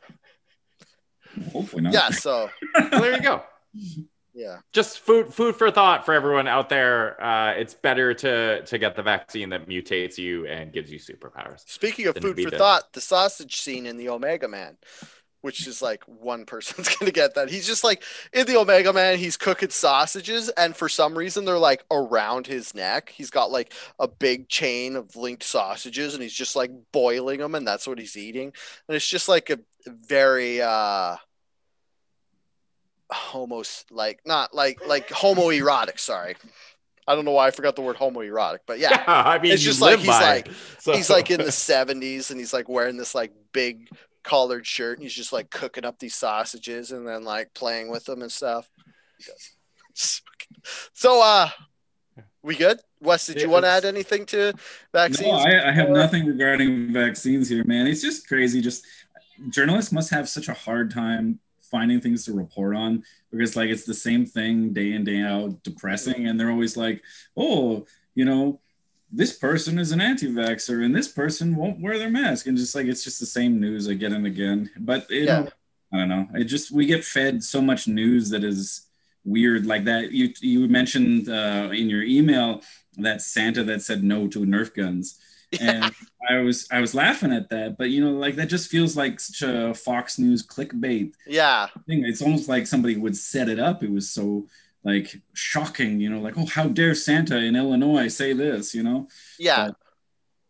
Hopefully not. Yeah. So Well, <laughs> there you go. yeah, Just food food for thought for everyone out there. Uh, it's better to to get the vaccine that mutates you and gives you superpowers. Speaking of food for the- thought, the sausage scene in the Omega Man, which is like one person's <laughs> gonna get that. He's just like in the Omega Man, he's cooking sausages, and for some reason they're like around his neck. He's got like a big chain of linked sausages, and he's just like boiling them, and that's what he's eating. And it's just like a very uh homos like not like like homoerotic, sorry. I don't know why I forgot the word homoerotic, but yeah. <laughs> I mean, It's just like he's like it, so- he's like in the 70s and he's like wearing this like big collared shirt and he's just like cooking up these sausages and then like playing with them and stuff. <laughs> So uh we good? Wes, did you want to add anything to vaccines? No, I, I have nothing regarding vaccines here, man. It's just crazy. Just journalists must have such a hard time finding things to report on because, like, it's the same thing day in day out, depressing, and they're always like, "Oh, you know, this person is an anti-vaxxer and this person won't wear their mask," and just like it's just the same news again and again. But you Yeah. I don't know. It just we get fed so much news that is weird like that. You you mentioned uh, in your email that Santa that said no to Nerf guns, <laughs> and I was I was laughing at that, but you know, like that just feels like such a Fox News clickbait Yeah. thing. It's almost like somebody would set it up. It was so like shocking, you know, like oh, how dare Santa in Illinois say this, you know? Yeah. But,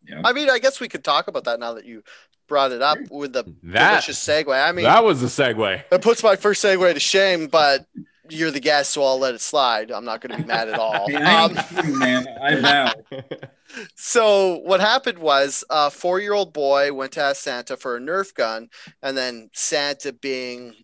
yeah. I mean, I guess we could talk about that now that you brought it up with the that. delicious segue. I mean, that was a segue. it puts my first segue to shame, but you're the guest, so I'll let it slide. I'm not going to be mad at all. <laughs> Hey, Um, man. I vow. <laughs> so what happened was a four-year-old boy went to ask Santa for a Nerf gun, and then Santa, being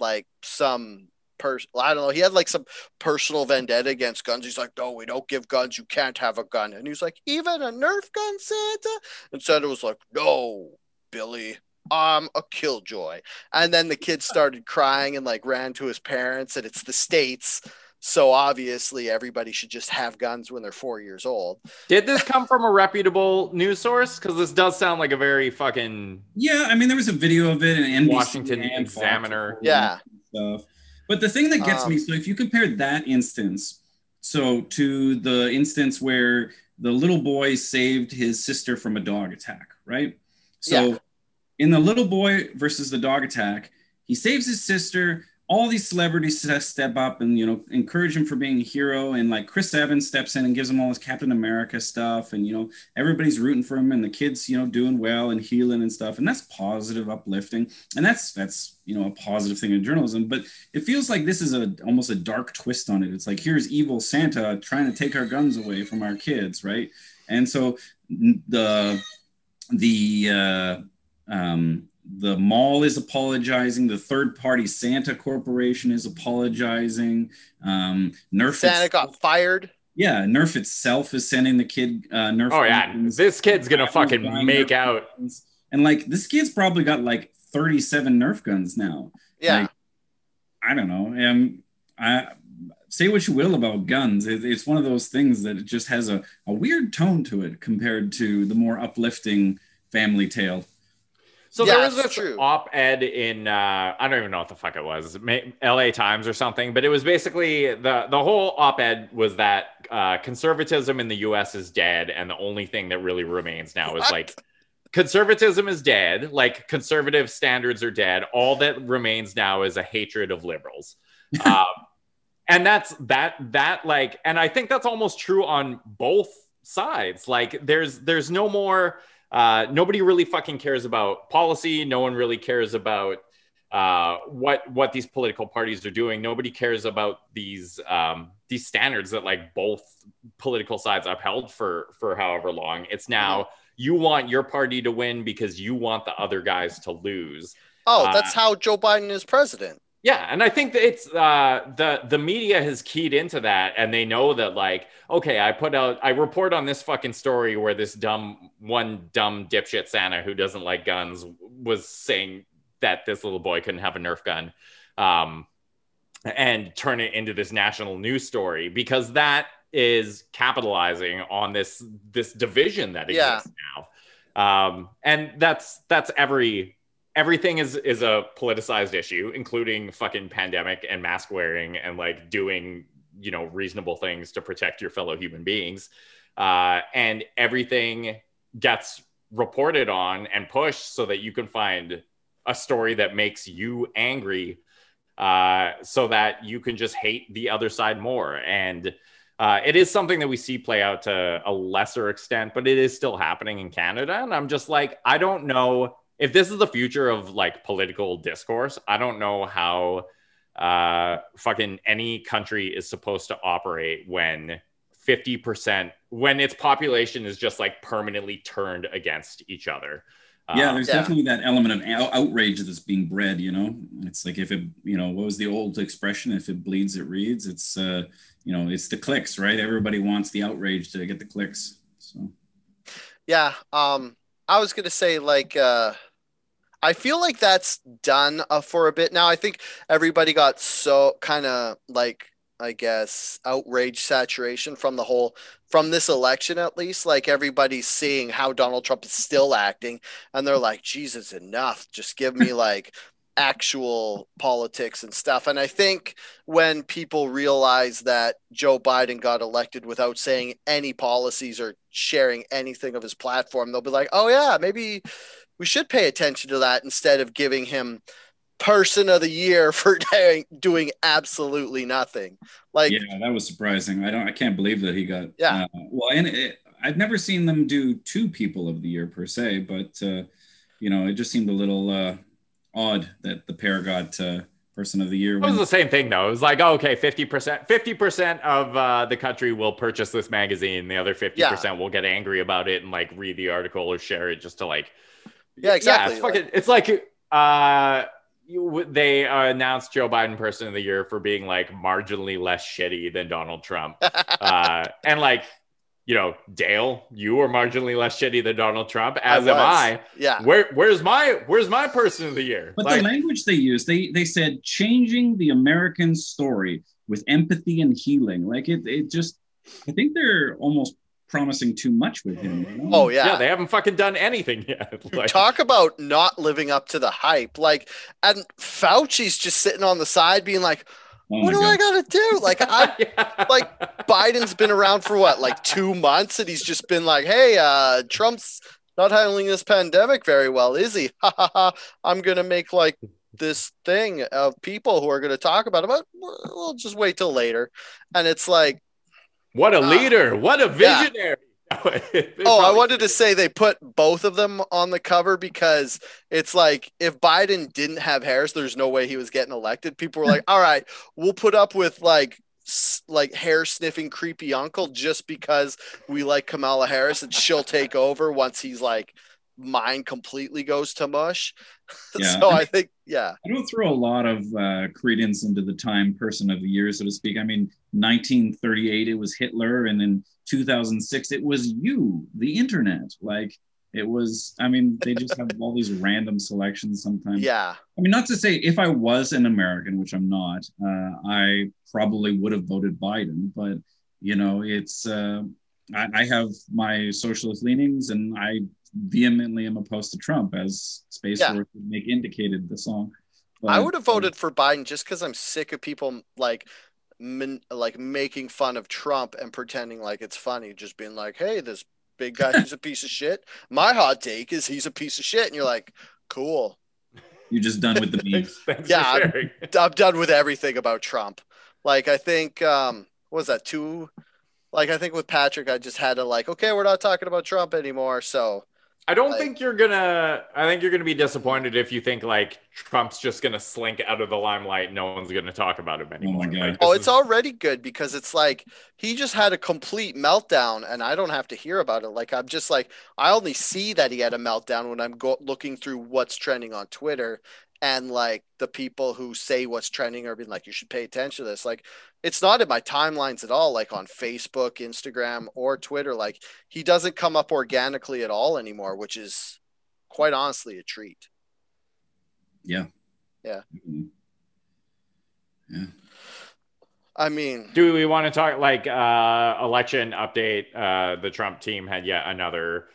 like some person, I don't know, he had like some personal vendetta against guns. He's like, "No, we don't give guns. You can't have a gun." And he's like, "Even a Nerf gun, Santa?" And Santa was like, "No, Billy." I'm a killjoy. And then the kid started crying and like ran to his parents, and it's the States. So obviously everybody should just have guns when they're four years old. Did this come from a reputable news source? Because this does sound like a very fucking. Yeah, I mean, there was a video of it in NBC Washington and Examiner. reported Yeah. Stuff. But the thing that gets Um, me, so if you compare that instance, so to the instance where the little boy saved his sister from a dog attack, right? So Yeah. in the little boy versus the dog attack, he saves his sister. All these celebrities step up and you know encourage him for being a hero, and like Chris Evans steps in and gives him all his Captain America stuff, and you know everybody's rooting for him, and the kids you know doing well and healing and stuff, and that's positive, uplifting, and that's that's you know a positive thing in journalism. But it feels like this is a almost a dark twist on it. It's like here's evil Santa trying to take our guns away from our kids, right? And so the the uh, um, the mall is apologizing. The third party Santa Corporation is apologizing. Um, Nerf Santa it's- got fired. yeah, Nerf itself is sending the kid uh, Nerf. Oh yeah, guns. this kid's gonna fucking make Nerf out. guns. And like this kid's probably got like 37 Nerf guns now. Yeah. Like, I don't know. Um, I say what you will about guns. It, it's one of those things that it just has a, a weird tone to it compared to the more uplifting family tale. So Yeah, there was this true. op-ed in uh, I don't even know what the fuck it was, L.A. Times or something, but it was basically the the whole op-ed was that uh, conservatism in the U.S. is dead, and the only thing that really remains now is like conservatism is dead, like conservative standards are dead. All that remains now is a hatred of liberals. <laughs> um, and that's that that like and i think that's almost true on both sides like there's there's no more uh nobody really fucking cares about policy no one really cares about uh, what what these political parties are doing. Nobody cares about these um, these standards that like both political sides upheld for for however long. It's now mm-hmm. you want your party to win because you want the other guys to lose. Oh, that's uh, how Joe Biden is president. Yeah, and I think that it's uh, the the media has keyed into that, and they know that like, okay, I put out, I report on this fucking story where this dumb one dumb dipshit Santa who doesn't like guns was saying that this little boy couldn't have a Nerf gun, um, and turn it into this national news story because that is capitalizing on this this division that exists yeah. now, um, and that's that's every everything is is a politicized issue, including fucking pandemic and mask wearing and like doing you know reasonable things to protect your fellow human beings, uh, and everything gets reported on and pushed so that you can find a story that makes you angry uh, so that you can just hate the other side more. And uh, it is something that we see play out to a lesser extent, but it is still happening in Canada. And I'm just like, I don't know if this is the future of like political discourse. I don't know how uh, fucking any country is supposed to operate when 50% when its population is just like permanently turned against each other yeah, um, there's yeah. definitely that element of outrage that's being bred. You know, it's like if it, you know, what was the old expression? If it bleeds, it reads. It's, uh, you know, it's the clicks, right? Everybody wants the outrage to get the clicks. So, yeah, um, I was gonna say like, uh, I feel like that's done uh, for a bit now. I think everybody got so kind of like I guess, outrage saturation from the whole from this election at least. Like everybody's seeing how Donald Trump is still acting, and they're like, Jesus, enough. Just give me <laughs> like actual politics and stuff. And I think when people realize that Joe Biden got elected without saying any policies or sharing anything of his platform, they'll be like, oh yeah, maybe we should pay attention to that instead of giving him person of the year <laughs> for doing, doing absolutely nothing. Like, yeah, that was surprising. I don't, I can't believe that he got. Yeah. Uh, well, and it, I've never seen them do two people of the year per se, but uh, you know, it just seemed a little uh, odd that the pair got uh, person of the year. It was the same thing though. It was like, oh, okay, fifty percent, fifty percent of uh, the country will purchase this magazine. The other fifty yeah. percent will get angry about it and like read the article or share it just to like. Yeah, exactly. Yeah, it's, fucking, it's like uh you, they uh, announced Joe Biden Person of the Year for being like marginally less shitty than Donald Trump, <laughs> uh, and like you know, Dale, you were marginally less shitty than Donald Trump, as I am I. Yeah. Where where's my where's my person of the year? But like, the language they used, they they said changing the American story with empathy and healing. Like it it just I think they're almost promising too much with him. You know? Oh yeah, yeah, they haven't fucking done anything <laughs> yet. Like, Talk about not living up to the hype. Like, and Fauci's just sitting on the side, being like, oh "What do God. I gotta do?" Like, I <laughs> yeah. like Biden's been around for what, like two months, and he's just been like, "Hey, uh, Trump's not handling this pandemic very well, is he? I'm gonna make like." this thing of people who are going to talk about it, but we'll just wait till later. And it's like, what a uh, leader! What a visionary! Yeah. <laughs> oh, I wanted to say they put both of them on the cover because it's like if Biden didn't have Harris, there's no way he was getting elected. People were like, <laughs> "All right, we'll put up with like like hair sniffing creepy uncle just because we like Kamala Harris and she'll take over once he's like mind completely goes to mush. <laughs> Yeah. so I think, yeah. I don't throw a lot of uh, credence into the time person of the year, so to speak. I mean, 1938, it was Hitler, and in 2006, it was you, the internet. Like, it was, I mean, they just have all these <laughs> random selections sometimes. Yeah. I mean, not to say if I was an American, which I'm not, uh, I probably would have voted Biden, but, you know, it's, uh, I, I have my socialist leanings and I vehemently am opposed to Trump, as Space yeah. Force would make indicated the song. But, I would have voted for Biden just because I'm sick of people like min, like making fun of Trump and pretending like it's funny, just being like, "Hey, this big guy, he's a <laughs> piece of shit." My hot take is he's a piece of shit, and you're like, "Cool." You're just done with the <laughs> memes. yeah, I'm, I'm, done with everything about Trump. Like I think, um, what was that two? Like I think with Patrick, I just had to like, okay, we're not talking about Trump anymore, so I don't Like- think you're gonna. I think you're gonna be disappointed if you think like Trump's just gonna slink out of the limelight. No one's gonna talk about him oh anymore. God. Like, Oh, it's is- already good because it's like he just had a complete meltdown and I don't have to hear about it. Like I'm just like I only see that he had a meltdown when I'm go- looking through what's trending on Twitter and like the people who say what's trending are being like you should pay attention to this. Like it's not in my timelines at all like on Facebook, Instagram or Twitter like he doesn't come up organically at all anymore, which is quite honestly a treat. Yeah. Yeah. Mhm. Yeah. I mean, Do we want to talk like uh, election update? Uh, the Trump team had yet another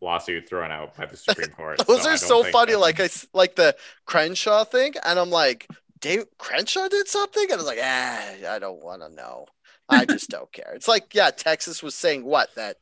lawsuit thrown out by the <laughs> Supreme Court. Those so are so funny. that- Like I like the Crenshaw thing, and I'm like, Dave Crenshaw did something, and I was like, ah, I don't want to know. I just <laughs> don't care. It's like, yeah, Texas was saying what that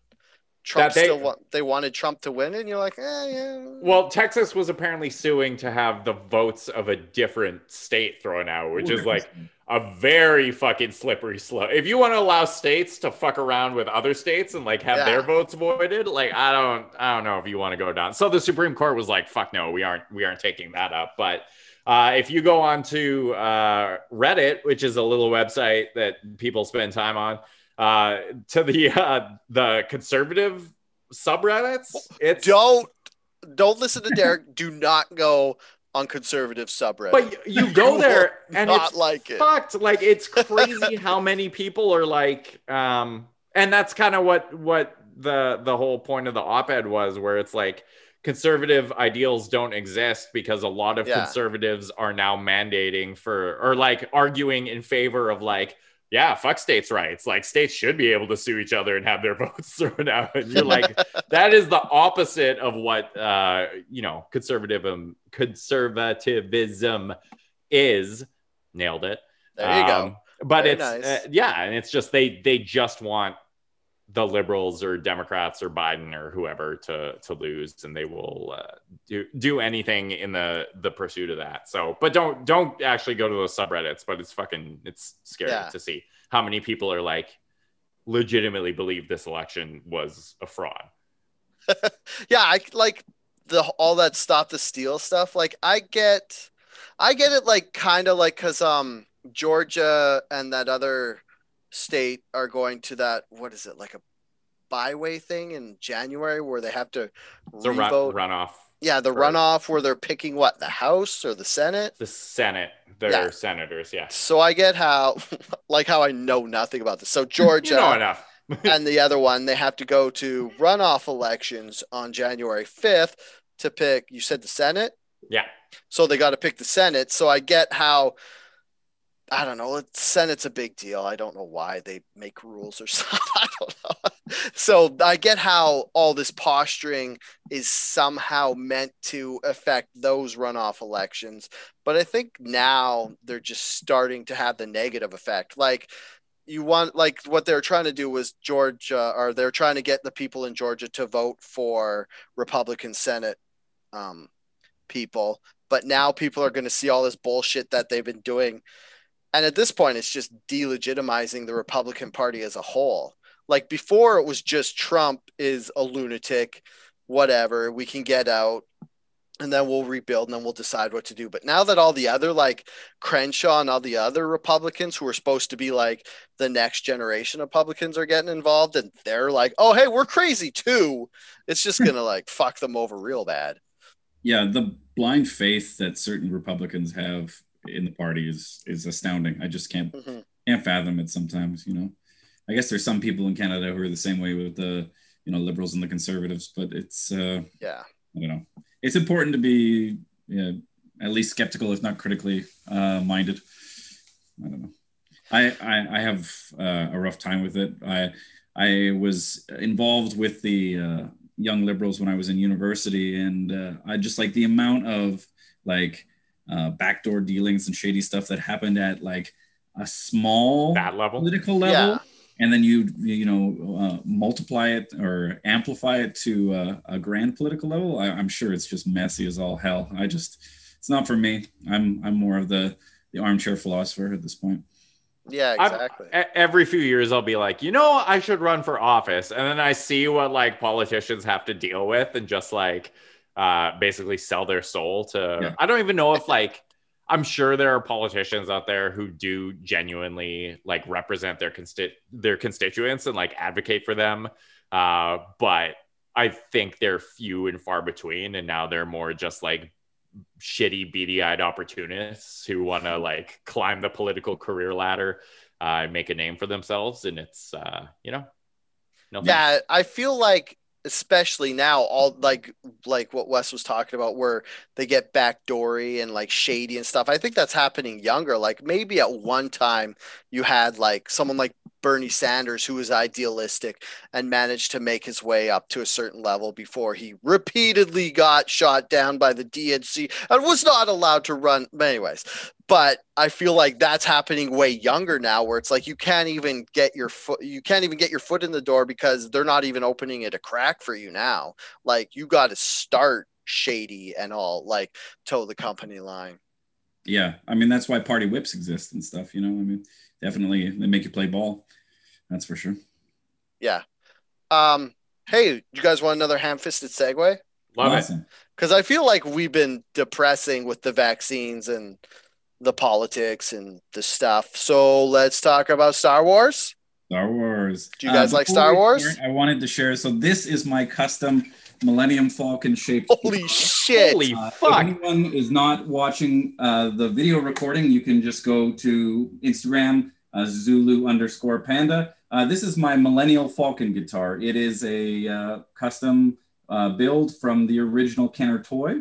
Trump That they- still want they wanted Trump to win, and you're like, eh, yeah. Well, Texas was apparently suing to have the votes of a different state thrown out, which is like <laughs> a very fucking slippery slope. If you want to allow states to fuck around with other states and like have Yeah. their votes voided, like I don't I don't know if you want to go down. So the Supreme Court was like, fuck no, we aren't we aren't taking that up. But uh, if you go on to uh, Reddit, which is a little website that people spend time on, uh, to the uh, the conservative subreddits, it's don't don't listen to Derek. Do not go on conservative subreddit. but you go <laughs> there and not it's like it. fucked. Like it's crazy <laughs> how many people are like, um, and that's kind of what what the the whole point of the op-ed was, where it's like conservative ideals don't exist because a lot of Yeah. conservatives are now mandating for or like arguing in favor of like. Yeah, fuck states' rights. Like states should be able to sue each other and have their <laughs> votes thrown out. And you're like, <laughs> that is the opposite of what uh, you know conservatism conservatism is. Nailed it. there you go. Um, But Very it's nice. uh, yeah, and it's just they they just want the liberals or Democrats or Biden or whoever to to lose, and they will uh, do do anything in the the pursuit of that. So, but don't don't actually go to those subreddits. But it's fucking it's scary Yeah. to see how many people are like legitimately believe this election was a fraud. <laughs> yeah i like the all that stop the steal stuff like i get i get it like kind of like because um georgia and that other state are going to that what is it like a byway thing in january where they have to So run, runoff yeah the runoff where they're picking what the house or the senate? The Senate, their Yeah. senators. Yeah, so i get how <laughs> like how i know nothing about this. So <laughs> georgia you know enough. <laughs> and the other one they have to go to runoff elections on January 5th to pick you said the Senate? Yeah, so they got to pick the Senate. So I get how I don't know Senate's a big deal. I don't know why they make rules or <laughs> something. I don't know. So I get how all this posturing is somehow meant to affect those runoff elections but I think now they're just starting to have the negative effect. Like you want like what they're trying to do was Georgia or they're trying to get the people in Georgia to vote for Republican Senate um, people, but now people are going to see all this bullshit that they've been doing, and at this point, it's just delegitimizing the Republican Party as a whole. Like before, it was just Trump is a lunatic, whatever. We can get out, and then we'll rebuild, and then we'll decide what to do. But now that all the other like Crenshaw and all the other Republicans who are supposed to be like the next generation of Republicans are getting involved and they're like, oh, hey, we're crazy too. It's just going <laughs> to like fuck them over real bad. Yeah, the blind faith that certain Republicans have in the party is is astounding. I just can't Mhm. can't fathom it sometimes, you know. I guess there's some people in Canada who are the same way with the, you know, liberals and the conservatives, but it's uh Yeah. I don't know. It's important to be yeah, at least skeptical, if not critically uh, minded. I don't know. I I, I have uh, a rough time with it. I I was involved with the uh, young liberals when I was in university, and uh, I just like the amount of like uh, backdoor dealings and shady stuff that happened at like a small that level. political level Yeah. and then you you know uh, multiply it or amplify it to uh, a grand political level I, i'm sure it's just messy as all hell i just it's not for me i'm i'm more of the the armchair philosopher at this point Yeah, I'm- exactly. E- Every few years, I'll be like, you know, I should run for office, and then I see what like politicians have to deal with, and just like uh, basically sell their soul to. Yeah. I don't even know if <laughs> like. I'm sure there are politicians out there who do genuinely like represent their consti- their constituents and like advocate for them, uh, but I think they're few and far between, and now they're more just like shitty, beady-eyed opportunists who want to <laughs> like climb the political career ladder uh, and make a name for themselves. And it's, uh, you know, no thanks. Yeah, I feel like especially now all like like what Wes was talking about where they get backdoory and like shady and stuff. I think that's happening younger. Like maybe at one time you had like someone like Bernie Sanders who was idealistic and managed to make his way up to a certain level before he repeatedly got shot down by the DNC and was not allowed to run anyways. But I feel like that's happening way younger now where it's like you can't even get your foot you can't even get your foot in the door because they're not even opening it a crack for you now. Like you got to start shady and all like toe the company line. Yeah, I mean that's why party whips exist and stuff. You know, I mean, definitely they make you play ball. That's for sure. Yeah. Um hey, you guys want another ham-fisted segue? Love it. Cuz I feel like we've been depressing with the vaccines and the politics and the stuff. So let's talk about Star Wars. Star Wars. Do you guys like Star Wars? start, I wanted to share. So this is my custom Millennium Falcon shaped. Holy guitar. shit. Holy Uh, If fuck. anyone is not watching uh, the video recording, you can just go to Instagram, uh, Zulu underscore Panda. Uh, this is my Millennium Falcon guitar. It is a uh, custom uh, build from the original Kenner toy.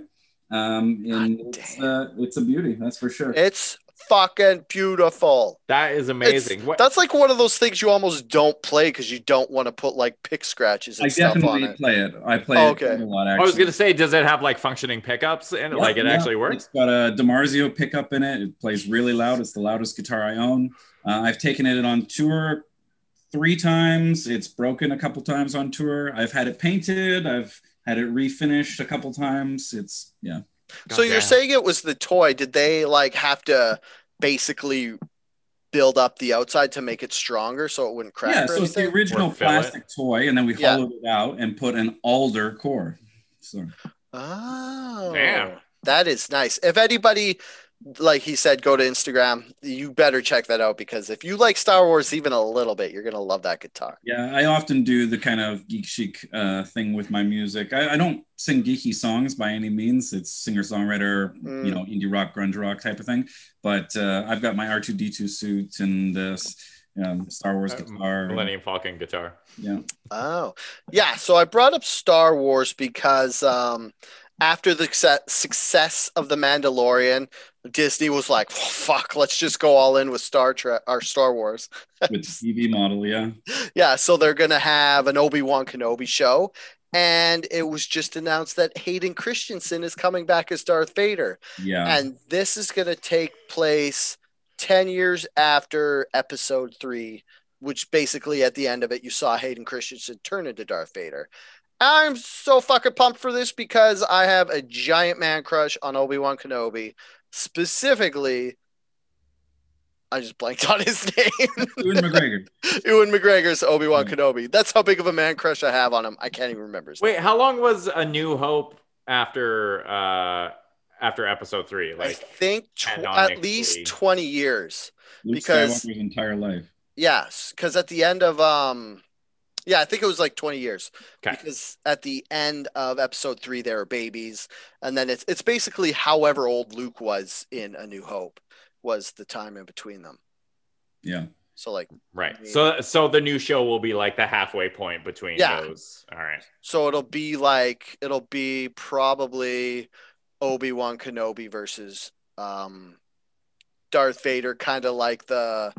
Um, and God it's, damn. uh, it's a beauty, that's for sure. It's fucking beautiful. That is amazing. What, That's like one of those things you almost don't play because you don't want to put like pick scratches and I stuff on definitely it. play it. I play Oh, okay. quite a lot. I was going to say, does it have like functioning pickups and Yeah, like it yeah. actually works? It's got a DiMarzio pickup in it. It plays really loud. It's the loudest guitar I own. Uh, I've taken it on tour three times. It's broken a couple times on tour. I've had it painted. I've had it refinished a couple times. It's yeah. So you're Goddamn. saying it was the toy. Did they like have to basically build up the outside to make it stronger so it wouldn't crack? yeah. or So it's the original fill it. plastic toy, and then we Yeah. hollowed it out and put an alder core. So Oh, Damn. That is nice. If anybody, like he said, go to Instagram, you better check that out because if you like Star Wars even a little bit, you're gonna love that guitar. Yeah, I often do the kind of geek chic uh, thing with my music. I, I don't sing geeky songs by any means. It's singer songwriter, Mm. you know, indie rock, grunge rock type of thing. But uh, I've got my R two D two suit and this um, Star Wars Uh, guitar. Millennium Falcon guitar. Yeah, Oh, yeah. So I brought up Star Wars because um, after the success- of The Mandalorian, Disney was like, "Fuck, let's just go all in with Star Trek or Star Wars." <laughs> with TV model. Yeah, Yeah, so they're gonna have an Obi Wan Kenobi show, and it was just announced that Hayden Christensen is coming back as Darth Vader, yeah. and this is gonna take place ten years after Episode Three, which basically at the end of it you saw Hayden Christensen turn into Darth Vader. I'm so fucking pumped for this because I have a giant man crush on Obi Wan Kenobi, specifically. I just blanked <laughs> on his name. Ewan McGregor. <laughs> Ewan McGregor's Obi Wan Mm. Kenobi. That's how big of a man crush I have on him. I can't even remember. His Wait, how long was A New Hope after uh after episode three? name. I Like think tw- at canonically. least twenty years. Luke Because- Skywalker's entire life. Yes, because at the end of um, yeah, I think it was like twenty years. Okay. Because at the end of Episode three, there are babies, and then it's it's basically however old Luke was in A New Hope was the time in between them. Yeah, So like, right. So so the new show will be like the halfway point between Yeah. those. All right. so it'll be like it'll be probably Obi Wan Kenobi versus um, Darth Vader, kind of like the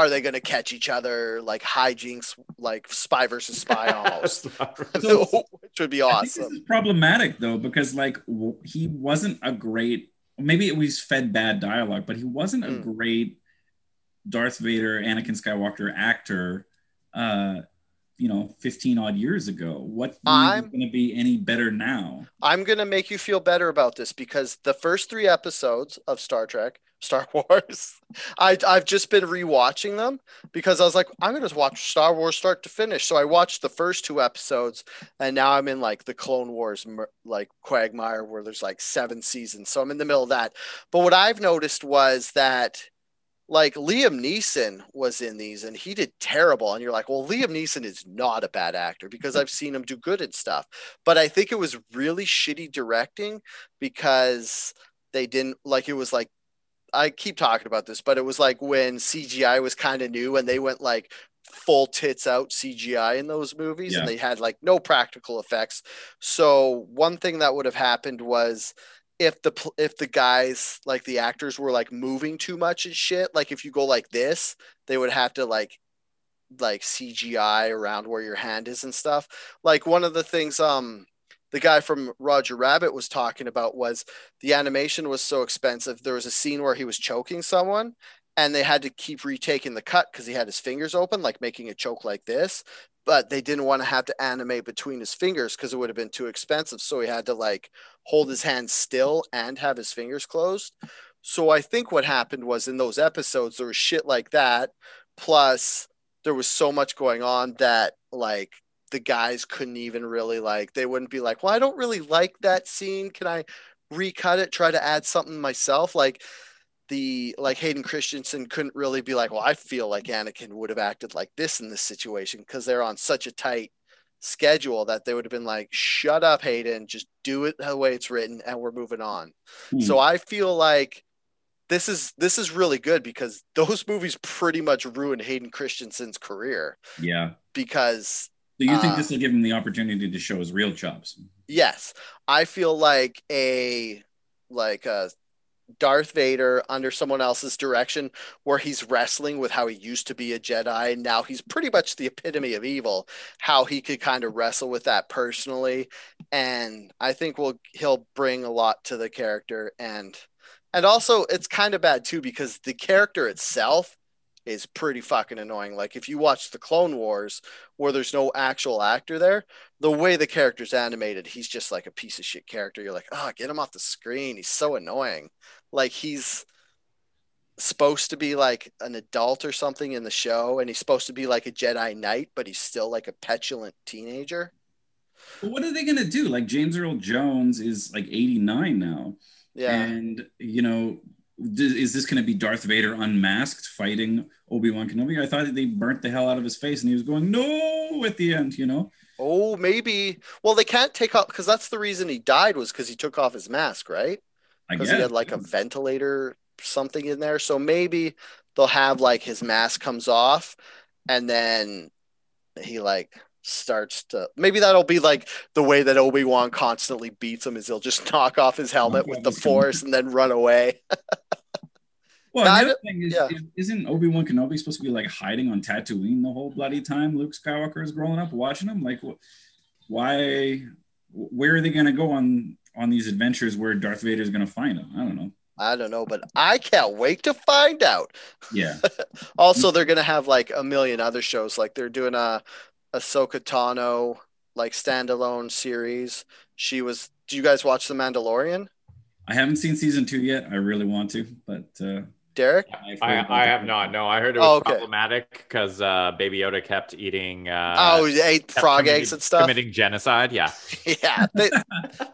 are they going to catch each other like hijinks, like spy versus spy <laughs> almost, <laughs> So- which would be I think this awesome. is problematic though because like w- he wasn't a great. Maybe it was fed bad dialogue, but he wasn't a Mm. great Darth Vader, Anakin Skywalker actor. Uh, you know, fifteen odd years ago. What I'm- going to be any better now? I'm going to make you feel better about this because the first three episodes of Star Trek Star <laughs> Wars. I I've just been rewatching them because I was like, I'm gonna watch Star Wars start to finish. So I watched the first two episodes, and now I'm in like the Clone Wars like quagmire where there's like seven seasons. So I'm in the middle of that. But what I've noticed was that like Liam Neeson was in these and he did terrible. And you're like, well, Liam Neeson is not a bad actor because I've seen him do good and stuff. But I think it was really shitty directing because they didn't like it was like I keep talking about this, but it was like when CGI was kind of new and they went like full tits out CGI in those movies yeah. and they had like no practical effects. So one thing that would have happened was if the if the guys like the actors were like moving too much and shit like if you go like this they would have to like like cgi around where your hand is and stuff like one of the things um the guy from roger rabbit was talking about was the animation was so expensive there was a scene where he was choking someone and they had to keep retaking the cut because he had his fingers open like making a choke like this but they didn't want to have to animate between his fingers because it would have been too expensive. So he had to like hold his hand still and have his fingers closed. So I think what happened was in those episodes, there was shit like that. Plus, there was so much going on that like the guys couldn't even really like, they wouldn't be like, well, I don't really like that scene. Can I recut it, try to add something myself? Like, the like Hayden Christensen couldn't really be like, well, I feel like Anakin would have acted like this in this situation because they're on such a tight schedule that they would have been like, shut up, Hayden, just do it the way it's written, and we're moving on. Hmm. So I feel like this is this is really good because <laughs> those movies pretty much ruined Hayden Christensen's career. Yeah. Because so you think uh, this will give him the opportunity to show his real chops? Yes. I feel like a like a Darth Vader under someone else's direction, where he's wrestling with how he used to be a Jedi. And now he's pretty much the epitome of evil, how he could kind of wrestle with that personally. And I think we'll, he'll bring a lot to the character. And, and also, it's kind of bad too, because the character itself is pretty fucking annoying. Like if you watch the Clone Wars where there's no actual actor there, the way the character's animated, he's just like a piece of shit character. You're like, oh, get him off the screen. He's so annoying. Like he's supposed to be like an adult or something in the show, and he's supposed to be like a Jedi Knight, but he's still like a petulant teenager. what are they gonna do? Like James Earl Jones is like 89 now. Yeah. And you know, is this going to be Darth Vader unmasked fighting Obi Wan Kenobi? I thought they burnt the hell out of his face, and he was going no at the end. You know. Oh, maybe. Well, they can't take off because that's the reason he died was because he took off his mask, right? Because he had like a ventilator something in there. So maybe they'll have like his mask comes off, and then he like starts to maybe that'll be like the way that Obi-Wan constantly beats him is he'll just <laughs> knock off his helmet with the force and then run away. <laughs> well, the other thing is, yeah. isn't Obi-Wan Kenobi supposed to be like hiding on Tatooine the whole bloody time Luke Skywalker is growing up watching him? Like why where are they going to go on on these adventures where Darth Vader is going to find him? I don't know. I don't know, but I can't wait to find out. Yeah. <laughs> also, they're gonna have like a million other shows. Like they're doing a Ahsoka Tano like standalone series. She was. Do you guys watch The Mandalorian? I haven't seen season two yet. I really want to, but uh, Derek, I, I have not. No, I heard it was oh, okay. problematic because uh, Baby Yoda kept eating. Uh, oh, he ate frog eggs and stuff. Committing genocide. Yeah. <laughs> yeah. They,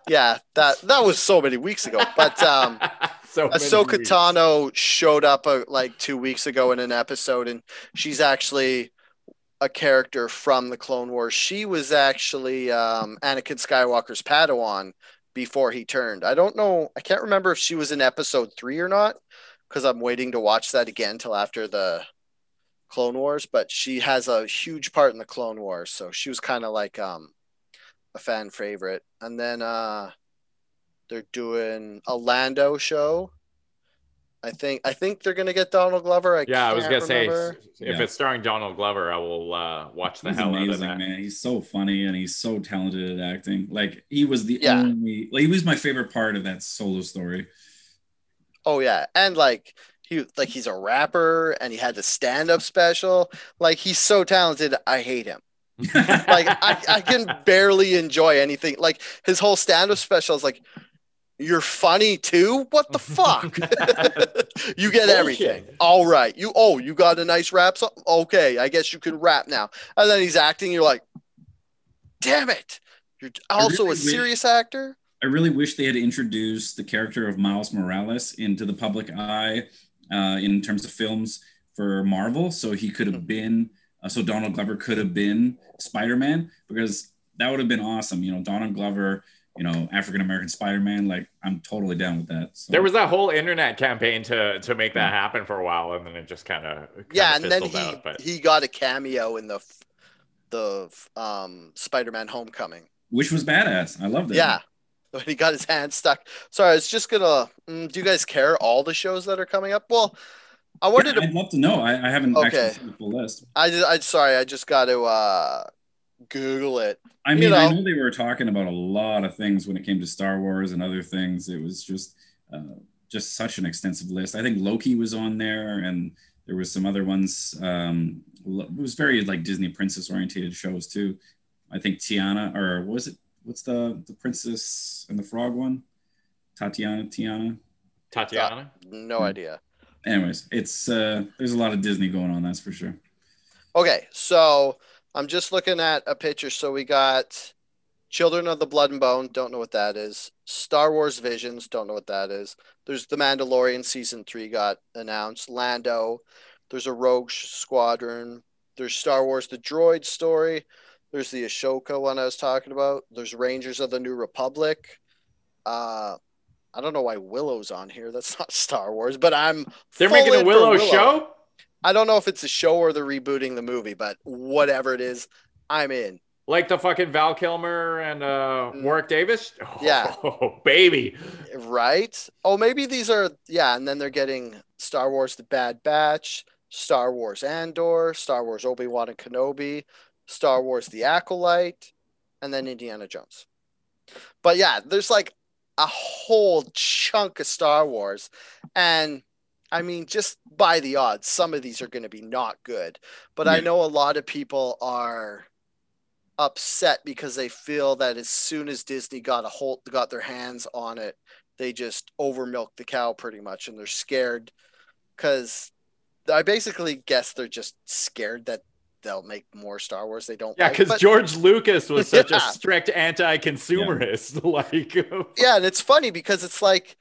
yeah. That that was so many weeks ago. But um, <laughs> so Ahsoka Tano showed up uh, like two weeks ago in an episode, and she's actually a character from the Clone Wars. She was actually um, Anakin Skywalker's Padawan before he turned. I don't know. I can't remember if she was in episode three or not because I'm waiting to watch that again till after the Clone Wars. But she has a huge part in the Clone Wars, so she was kind of like um, a fan favorite. And then uh, they're doing a Lando show I think I think they're gonna get Donald Glover. I yeah, I was gonna remember. say if yeah. it's starring Donald Glover, I will uh, watch the he's hell amazing, out of that. Man, he's so funny and he's so talented at acting. Like he was the yeah. only, like he was my favorite part of that solo story. Oh yeah, and like he like he's a rapper and he had the stand up special. Like he's so talented. I hate him. <laughs> like I, I can barely enjoy anything. Like his whole stand up special is like You're funny too? What the fuck? <laughs> you get everything. All right. You oh, you got a nice rap song? Okay, I guess you can rap now. And then he's acting, you're like, damn it. You're also a serious actor? I really wish they had introduced the character of Miles Morales into the public eye uh, in terms of films for Marvel, so he could have been, uh, so Donald Glover could have been Spider Man, because that would have been awesome. You know, Donald Glover, you know, African American Spider Man. Like, I'm totally down with that. So. There was that whole internet campaign to to make that happen for a while, and then it just kind of Yeah, and then he out, but he got a cameo in the the um Spider-Man Homecoming. which was badass. I loved it. Yeah. <laughs> When he got his hand stuck. Sorry, I was just gonna. Mm, do you guys care all the shows that are coming up? Well, I wanted Yeah, to. I'd love to know. I, I haven't Okay. actually seen the full list. I just. I sorry. I just got to uh, Google it. I You mean, I know. know they were talking about a lot of things when it came to Star Wars and other things. It was just, uh, just such an extensive list. I think Loki was on there, and there was some other ones. Um, it was very like Disney princess oriented shows too. I think Tiana, or was it? What's the the princess and the frog one? Tatiana, Tiana. Tatiana. No Hmm. idea. Anyways, it's uh, there's a lot of Disney going on. That's for sure. Okay, so I'm just looking at a picture. So we got Children of the Blood and Bone. Don't know what that is. Star Wars Visions. Don't know what that is. There's The Mandalorian season three got announced. Lando. There's a Rogue Squadron. There's Star Wars The Droid story. There's the Ahsoka one I was talking about. There's Rangers of the New Republic. Uh, I don't know why Willow's on here. That's not Star Wars, but I'm. They're making a for Willow, show. I don't know if it's a show or they're rebooting the movie, but whatever it is, I'm in. Like the fucking Val Kilmer and uh, Mm. Warwick Davis. Yeah. <laughs> Oh, baby. Right? Oh, maybe these are yeah, and then they're getting Star Wars The Bad Batch, Star Wars Andor, Star Wars Obi-Wan and Kenobi, Star Wars The Acolyte, and then Indiana Jones. But yeah, there's like a whole chunk of Star Wars. And I mean, just by the odds, some of these are going to be not good. But I know a lot of people are upset because they feel that as soon as Disney got a hold, got their hands on it, they just over milked the cow pretty much, and they're scared because I basically guess they're just scared that they'll make more Star Wars they don't Yeah, because But- George Lucas was <laughs> such Yeah. a strict anti-consumerist. Like, <laughs> yeah, and it's funny because it's like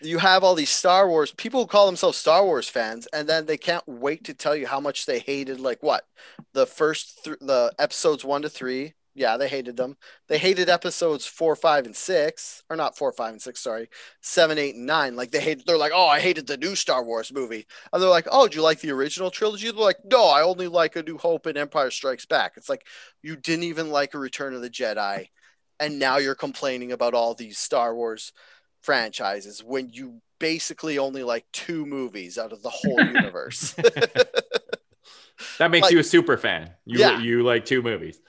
you have all these Star Wars people who call themselves Star Wars fans, and then they can't wait to tell you how much they hated like what the first th- the episodes one to three. Yeah, they hated them. They hated episodes four, five, and six, or not four, five, and six. Sorry, seven, eight, and nine. Like they hate. They're like, oh, I hated the new Star Wars movie, and they're like, oh, do you like the original trilogy? They're like, no, I only like A New Hope and Empire Strikes Back. It's like you didn't even like a Return of the Jedi, and now you're complaining about all these Star Wars franchises when you basically only like two movies out of the whole <laughs> universe. that makes Like- you a super fan. You Yeah. you like two movies.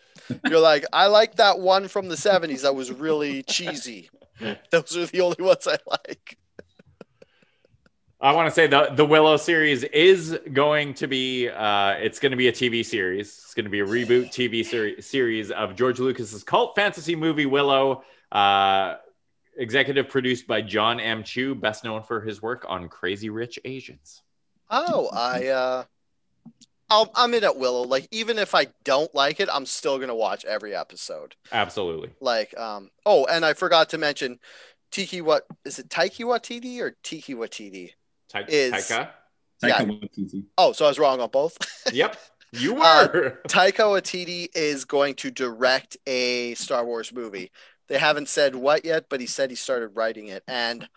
You're like, I like that one from the 70s that was really cheesy. <laughs> Those are the only ones I like. I want to say the the Willow series is going to be uh, it's going to be a TV series. It's going to be a reboot TV ser- series of George Lucas's cult fantasy movie Willow. Uh, executive produced by John M. Chu, best known for his work on Crazy Rich Asians. Oh, I uh I'll, I'm in at Willow. Like, even if I don't like it, I'm still gonna watch every episode. Absolutely. Like, um, oh, and I forgot to mention Tiki what is it Taiki Watiti or Tiki Watiti? Ta- Is- Taika? Yeah. Taika Waititi. Oh, so I was wrong on both. <laughs> Yep. You Uh, were. Taika Waititi is going to direct a Star Wars movie. They haven't said what yet, but he said he started writing it. And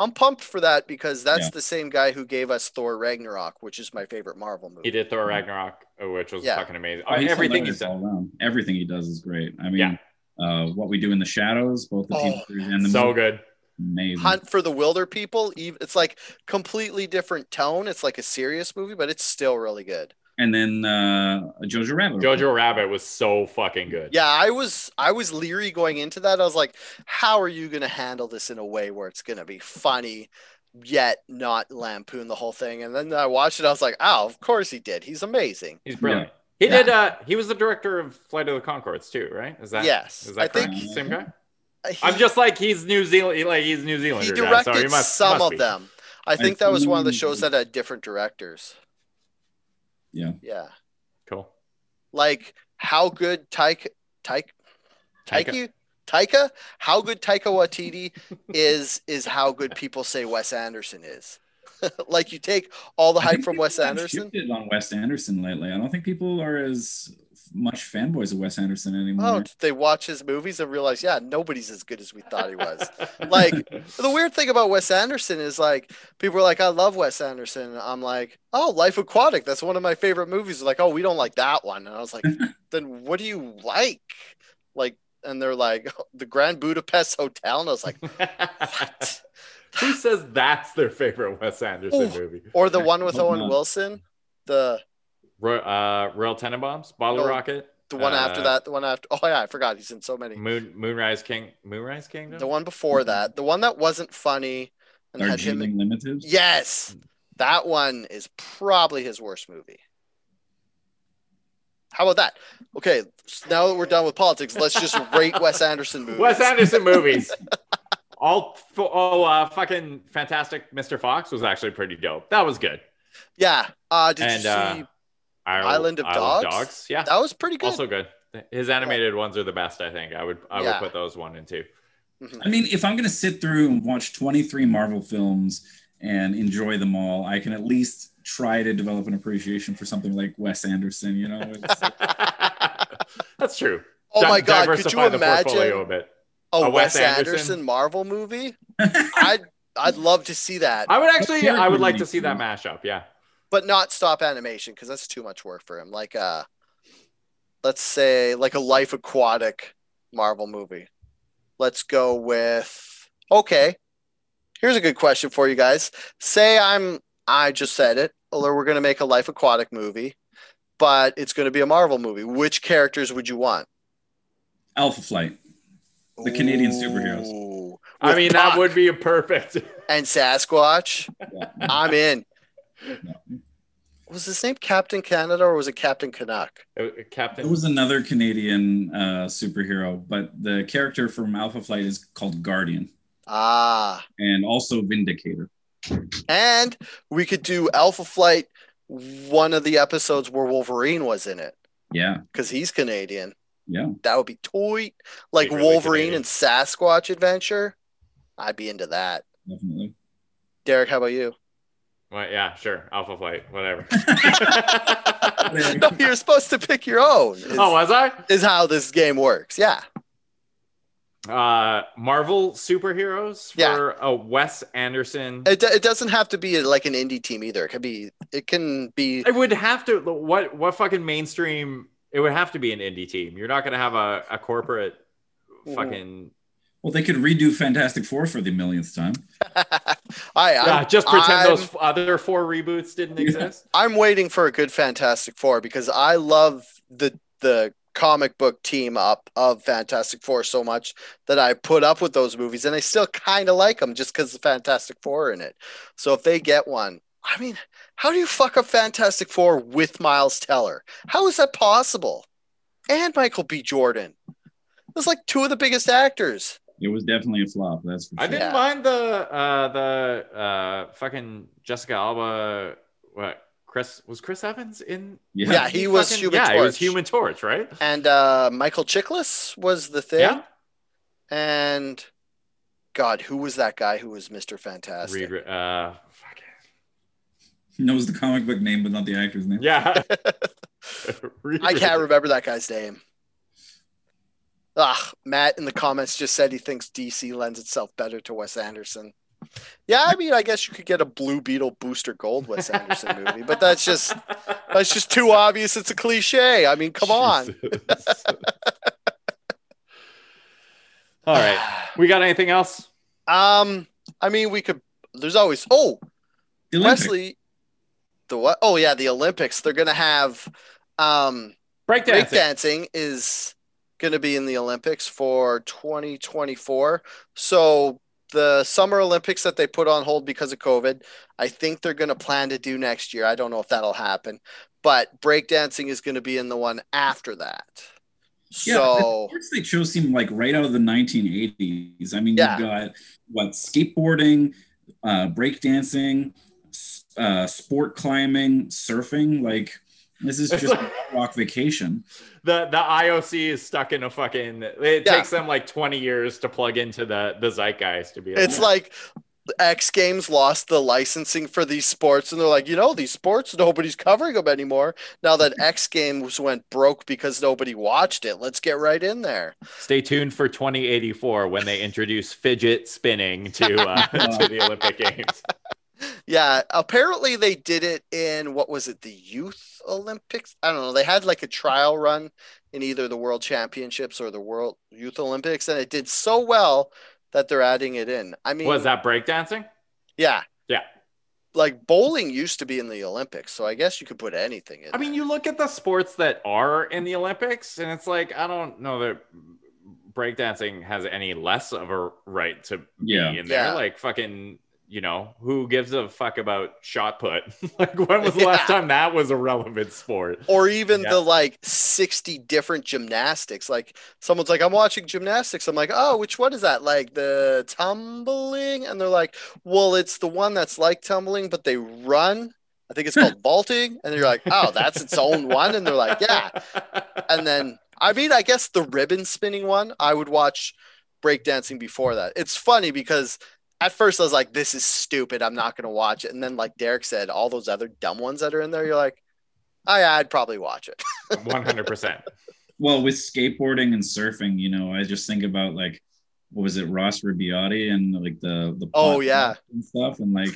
I'm pumped for that because that's Yeah. the same guy who gave us Thor Ragnarok, which is my favorite Marvel movie. he did Thor Ragnarok, uh, which was Yeah. fucking amazing. Oh, he's Everything hilarious he's done. around. Everything he does is great. I mean, Yeah. uh, what we do in the shadows, both the Oh, TV and the So movie, good. amazing. Hunt for the Wilderpeople, it's like completely different tone. It's like a serious movie, but it's still really good. And then uh, Jojo Rabbit. Jojo Rabbit was so fucking good. Yeah, I was I was leery going into that. I was like, how are you going to handle this in a way where it's going to be funny yet not lampoon the whole thing? And then I watched it. I was like, oh, of course he did. He's amazing. He's brilliant. He Yeah. did. Uh, he was the director of Flight of the Conchords too, right? Is that Yes, Is I that correct? think- Same guy. he, I'm just like he's New Zealand, like he's New Zealand. he directed so he must, some must of be. them. I think that was one of the shows that had different directors. Yeah. Yeah. Cool. Like how good Taika Taika Taika. Taika Taika how good Taika Waititi is is how good people say Wes Anderson is. <laughs> like you take all the hype from Wes Anderson. shifted on Wes Anderson lately. I don't think people are as much fanboys of Wes Anderson anymore. Oh, they watch his movies and realize, yeah, nobody's as good as we thought he was. <laughs> Like, the weird thing about Wes Anderson is like people are like, I love Wes Anderson. I'm like, oh, Life Aquatic. That's one of my favorite movies. They're like, oh, we don't like that one. And I was like, <laughs> then what do you like? Like, and they're like, <laughs> the Grand Budapest Hotel. And I was like, what? Who says that's their favorite Wes Anderson Ooh. movie? Or the one with Owen. Wilson. The uh, Royal Tenenbaums, Bottle No, Rocket, the one after Uh, that. The one after. Oh yeah, I forgot. He's in so many. Moon Moonrise King, Moonrise Kingdom. The one before that. The one that wasn't funny and had him. Darjeeling Limited. Yes, that one is probably his worst movie. How about that? Okay, so now that we're done with politics, let's just <laughs> rate Wes Anderson movies. Wes Anderson movies. <laughs> All fo- oh, uh, fucking fantastic! Mr. Fox was actually pretty dope. That was good. Yeah. Uh, did and you see? uh, Island of Dogs? Yeah, that was pretty good. also good. His animated ones are the best. I think I would I Yeah. would put those one and two. Mhm. I mean, if I'm going to sit through and watch 23 Marvel films and enjoy them all, I can at least try to develop an appreciation for something like Wes Anderson. You know, <laughs> That's true. Oh Di- my god, could you the a imagine bit. a, a Wes Wes Anderson? Anderson? Marvel movie? <laughs> I'd I'd love to see that, I would actually, I would like to see that makes mashup. Yeah. But not stop animation because that's too much work for him. Like uh let's say like a Life Aquatic Marvel movie. Let's go with okay. Here's a good question for you guys. Say I'm I just said it, or we're gonna make a Life Aquatic movie, but it's gonna be a Marvel movie. Which characters would you want? Alpha Flight. The Canadian superheroes. Ooh, I with mean, that would be a perfect. and Sasquatch. I'm in. Yeah. Was his name Captain Canada or was it Captain Canuck? Uh, Captain. It was another Canadian uh, superhero, but the character from Alpha Flight is called Guardian Ah, and also Vindicator. and we could do Alpha Flight, one of the episodes where Wolverine was in it Yeah, because he's Canadian. yeah. That would be toy like really Wolverine Canadian. and Sasquatch adventure. I'd be into that. Definitely. Derek, how about you? Well, yeah, sure. Alpha Flight, whatever. <laughs> no, you're supposed to pick your own. Is, oh, was I? is how this game works. Yeah. Uh, Marvel superheroes Yeah. for a Wes Anderson. It, it doesn't have to be like an indie team either. It could be. It can be. It would have to. What what fucking mainstream? It would have to be an indie team. You're not gonna have a, a corporate fucking. Well, they could redo Fantastic Four for the millionth time. <laughs> I, Yeah, just pretend I'm- those other four reboots didn't Yeah. exist. I'm waiting for a good Fantastic Four because I love the the comic book team up of Fantastic Four so much that I put up with those movies and I still kind of like them just because the Fantastic Four are in it. So if they get one, I mean, how do you fuck up Fantastic Four with Miles Teller? How is that possible? And Michael B. Jordan. Those like two of the biggest actors. It was definitely a flop. That's for sure. I didn't Yeah. mind the uh the uh fucking Jessica Alba. What Chris was Chris Evans in? Yeah. Yeah, he was fucking- Human yeah, he was Torch. Human Torch, right? And uh, Michael Chiklis was the thing. Yeah. And God, who was that guy who was Mr. Fantastic? Reed, uh, fuck He knows the comic book name, but not the actor's name. yeah. <laughs> <laughs> I can't remember that guy's name. Ah, Matt in the comments just said he thinks DC lends itself better to Wes Anderson. Yeah, I mean, I guess you could get a Blue Beetle Booster Gold Wes Anderson movie, but that's just that's just too obvious. It's a cliche. I mean, come on. <laughs> All right. We got anything else? Um, I mean, we could. There's always. Oh, The Olympics. Wesley. The what? Oh yeah, the Olympics. They're gonna have. Um, Breakdancing. breakdancing is going to be in the Olympics for 2024. So the Summer Olympics that they put on hold because of COVID, I think they're going to plan to do next year. I don't know if that'll happen, but breakdancing is going to be in the one after that. Yeah, So the sports they chose seem like right out of the 1980s. I mean, Yeah. you've got what skateboarding, uh, breakdancing, uh, sport climbing, surfing. Like this is just like- a rock vacation. <laughs> The the IOC is stuck in a fucking. It Yeah. takes them like 20 years to plug into the the zeitgeist to be. it's to- like X Games lost the licensing for these sports, and they're like, you know, these sports nobody's covering them anymore. Now that X Games went broke because nobody watched it, let's get right in there. Stay tuned for 2084 when they introduce fidget spinning to uh, <laughs> to the Olympic Games. Yeah, apparently they did it in what was it, the Youth Olympics? I don't know. They had like a trial run in either the World Championships or the World Youth Olympics, and it did so well that they're adding it in. I mean, Was that breakdancing? Yeah. Yeah. Like bowling used to be in the Olympics, so I guess you could put anything in. I mean, you look at the sports that are in the Olympics, and it's like I don't know that breakdancing has any less of a right to Yeah. be in there. Yeah. Like fucking, you know, who gives a fuck about shot put? <laughs> like when was the last time that was a relevant sport? or even Yeah. the like 60 different gymnastics. Like someone's like, I'm watching gymnastics. I'm like, oh, which one is that? Like the tumbling? And they're like, well, it's the one that's like tumbling, but they run. I think it's called <laughs> vaulting. And you're like, oh, that's its own one. And they're like, yeah. And then, I mean, I guess the ribbon spinning one, I would watch breakdancing before that. It's funny because at first I was like, this is stupid. I'm not going to watch it. And then, like Derek said, all those other dumb ones that are in there, you're like, oh, yeah, I'd probably watch it. <laughs> One hundred percent. Well, with skateboarding and surfing, you know, I just think about like what was it, Ross Rebagliati and like the the Oh, yeah. and stuff, and like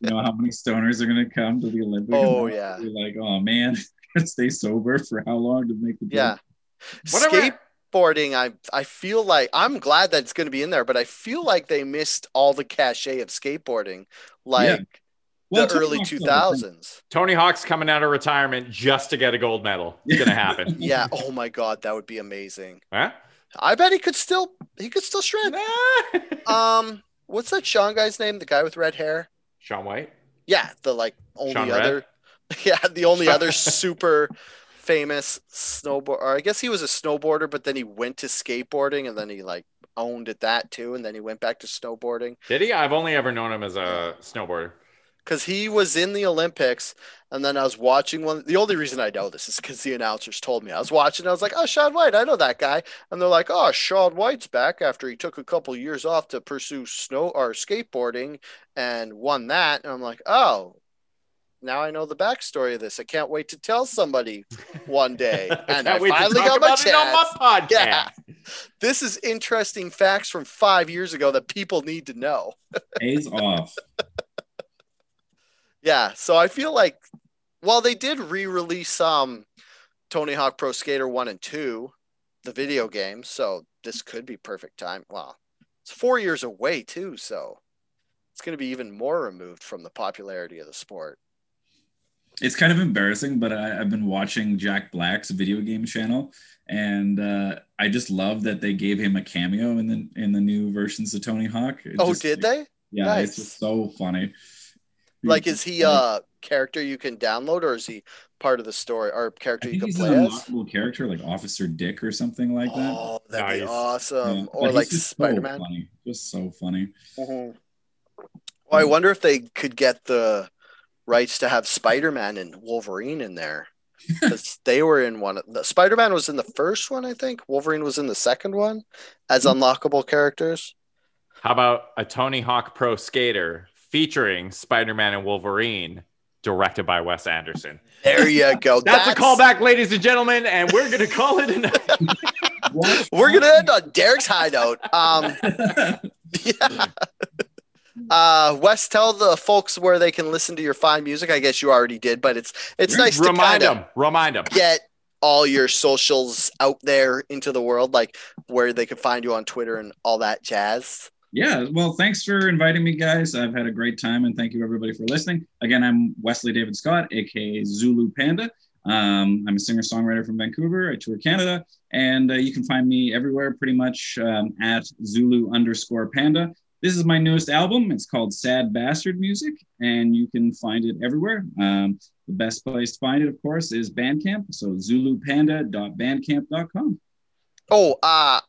you know how many stoners are gonna come to the Olympics? Oh, yeah. You're like, oh man, <laughs> stay sober for how long to make the Yeah. Whatever. Skateboarding, I I feel like I'm glad that it's going to be in there, but I feel like they missed all the cachet of skateboarding, like Well, the Tony early Hawk's two still the thing. thousands. Tony Hawk's coming out of retirement just to get a gold medal. It's gonna happen. <laughs> Yeah. Oh my god, that would be amazing. huh? I bet he could still he could still shred. <laughs> Um, what's that Shaun guy's name? The guy with red hair? Shaun White. Yeah, the like only Sean Red? other. <laughs> Yeah, the only other super famous snowboard. Or I guess he was a snowboarder, but then he went to skateboarding, and then he like owned at that too, and then he went back to snowboarding Did he? I've only ever known him as a snowboarder. because he was in the Olympics. And then I was watching one. The only reason I know this is because the announcers told me. I was watching. I was like, "Oh, Shaun White, I know that guy." And they're like, "Oh, Shaun White's back after he took a couple years off to pursue snow or skateboarding and won that." And I'm like, "Oh." Now I know the backstory of this. I can't wait to tell somebody one day. <laughs> And I Can't wait to finally got my about it on my chance. podcast. Yeah. This is interesting facts from five years ago that people need to know. Pays off. <laughs> Yeah, so I feel like while they did re-release um Tony Hawk Pro Skater 1 and 2, the video game, so this could be perfect time. Well, it's 4 years away too, so it's going to be even more removed from the popularity of the sport. It's kind of embarrassing, but I, I've been watching Jack Black's video game channel, and uh, I just love that they gave him a cameo in the in the new versions of Tony Hawk. It Oh, just, did they? Yeah, Nice. it's just so funny. Like is he a character you can download or is he part of the story or character you can play an as? unlockable character, like Officer Dick or something like that. Oh, that'd be awesome. Yeah, Or like Spider-Man. funny. Just so funny. Mhm. Well, I wonder if they could get the rights to have Spider Man and Wolverine in there. <laughs> 'Cause they were in one. The Spider Man was in the first one, I think. Wolverine was in the second one as unlockable characters. How about a Tony Hawk Pro Skater featuring Spider-Man and Wolverine, directed by Wes Anderson? There you <laughs> go. That's, a callback, ladies and gentlemen, and we're gonna call it a night. <laughs> We're gonna end on Derek's high note. Um, yeah. Uh, Wes, tell the folks where they can listen to your fine music. I guess you already did, but it's it's nice to Remind them. Remind them. get all your socials out there into the world, like where they can find you on Twitter and all that jazz. Yeah, well, thanks for inviting me, guys. I've had a great time, and thank you everybody for listening. Again, I'm Wesley David Scott, aka Zulu Panda. Um, I'm a singer songwriter from Vancouver. I tour Canada, and uh, you can find me everywhere pretty much um, at Zulu underscore Panda. This is my newest album. It's called Sad Bastard Music, and you can find it everywhere. Um, the best place to find it, of course, is Bandcamp. So zulupanda.bandcamp.com. Oh, uh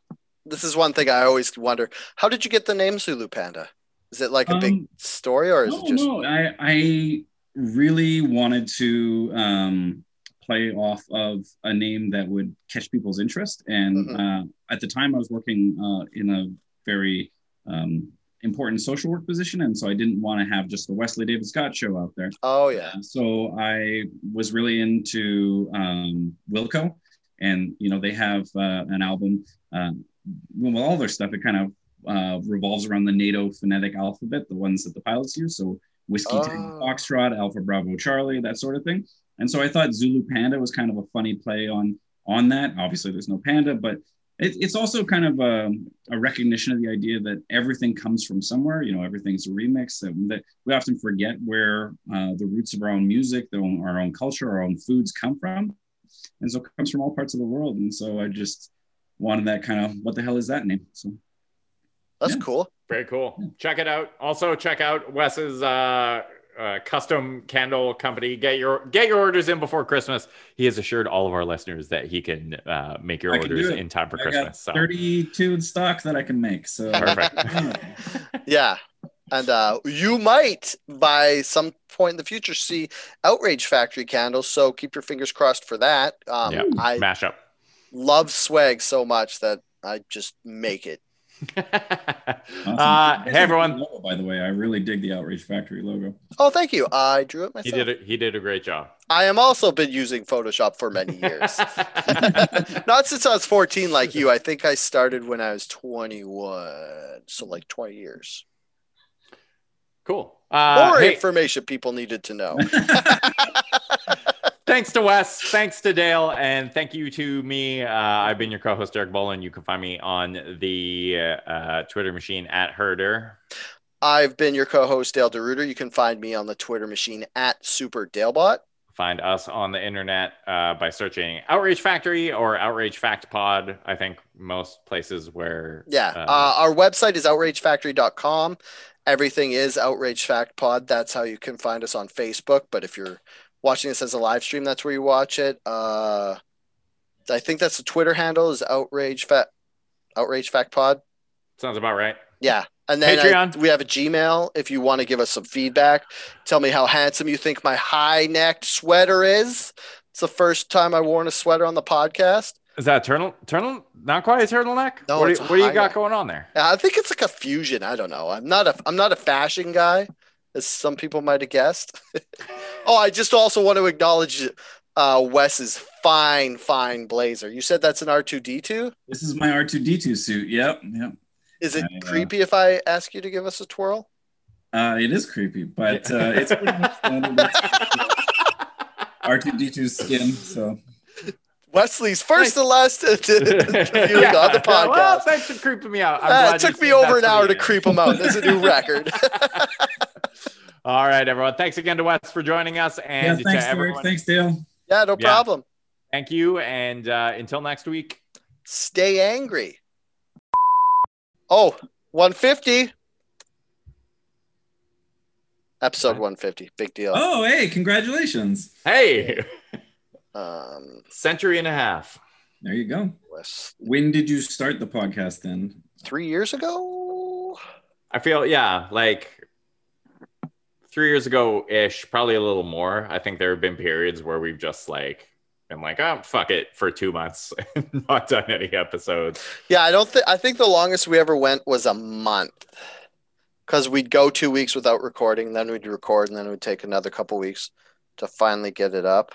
this is one thing I always wonder. How did you get the name Zulu Panda? Is it like a big Um, story or is no, it just no, I, I really wanted to um, play off of a name that would catch people's interest. And Mhm. uh, at the time, I was working uh, in a very um, important social work position. And so I didn't want to have just the Wesley David Scott show out there. Oh yeah. So I was really into um, Wilco, and you know they have uh, an album. Um, well, all their stuff it kind of uh, revolves around the NATO phonetic alphabet, the ones that the pilots use. So whiskey, Tango, Oh. foxtrot, Alpha, Bravo, Charlie, that sort of thing. And so I thought Zulu Panda was kind of a funny play on on that. Obviously, there's no panda, but it, it's also kind of a, a recognition of the idea that everything comes from somewhere. You know, everything's a remix. That, that we often forget where uh, the roots of our own music, the own, our own culture, our own foods come from, and so it comes from all parts of the world. And so I just wanted that kind of what the hell is that name? So That's Yeah. cool. Very cool. Check it out. Also, check out Wes's uh, uh, custom candle company. Get your get your orders in before Christmas. He has assured all of our listeners that he can uh, make your I orders in time for I got Christmas. So 32 in stock that I can make. So perfect. <laughs> <laughs> Yeah. And uh, you might, by some point in the future, see Outrage Factory candles. So keep your fingers crossed for that. Um, Yeah. I Mashup. love swag so much that I just make it. Awesome. uh, hey everyone. logo, by the way, I really dig the Outrage Factory logo. Oh, thank you. I drew it myself. He did a, he did a great job. I am also been using Photoshop for many years. <laughs> <laughs> Not since I was 14 like you. I think I started when I was 21. So like 20 years. cool. Uh, More hey, information people needed to know. <laughs> thanks to Wes, thanks to Dale, and thank you to me. Uh, I've been your co-host Derek Bolin. You can find me on the uh, Twitter machine at Herder. I've been your co-host Dale DeRuiter. You can find me on the Twitter machine at Super Dalebot. Find us on the internet uh, by searching Outrage Factory or Outrage Fact Pod. I think most places where Yeah. Uh, Uh, our website is outragefactory.com. Everything is Outrage Fact Pod. That's how you can find us on Facebook. But if you're watching this as a live stream, that's where you watch it. Uh, I think that's the Twitter handle is Outrage Fact Outrage Fact Pod. sounds about right. Yeah. And then I- Patreon. we have a Gmail if you want to give us some feedback. Tell me how handsome you think my high necked sweater is. It's the first time I've worn a sweater on the podcast. Is that a turtle? Turtle? Not quite a turtleneck. No, what do you, what do you got neck. going on there? I think it's like a fusion. I don't know. I'm not a I'm not a fashion guy, as some people might have guessed. <laughs> oh, I just also want to acknowledge uh, Wes's fine, fine blazer. You said that's an R2D2. This is my R2D2 suit. Yep. Yep. Is it I, uh, creepy if I ask you to give us a twirl? Uh, it is creepy, but uh, it's pretty much standard. <laughs> R2D2 skin. So Wesley's first and last <laughs> uh, to, to, interviewing Yeah. on the Well, thanks for creeping me out. I'm Uh, glad it took me over an hour to creep him out. There's a new record. All right, everyone. Thanks again to Wes for joining us, yeah, and thanks, Derek. Thanks, Dale. yeah, no Yeah. problem. thank you. And uh, until next week. Stay angry. Oh, 150. Episode 150. Big deal. Oh, hey, congratulations. Hey, <laughs> Um, century and a half. There you go. Wes, When did you start the podcast then? three years ago. I feel yeah, like three years ago ish, probably a little more. I think there have been periods where we've just like been like, oh fuck it for two months <laughs> and not done any episodes. Yeah, I don't think I think the longest we ever went was a month. Because we'd go two weeks without recording, then we'd record, and then it would take another couple weeks to finally get it up.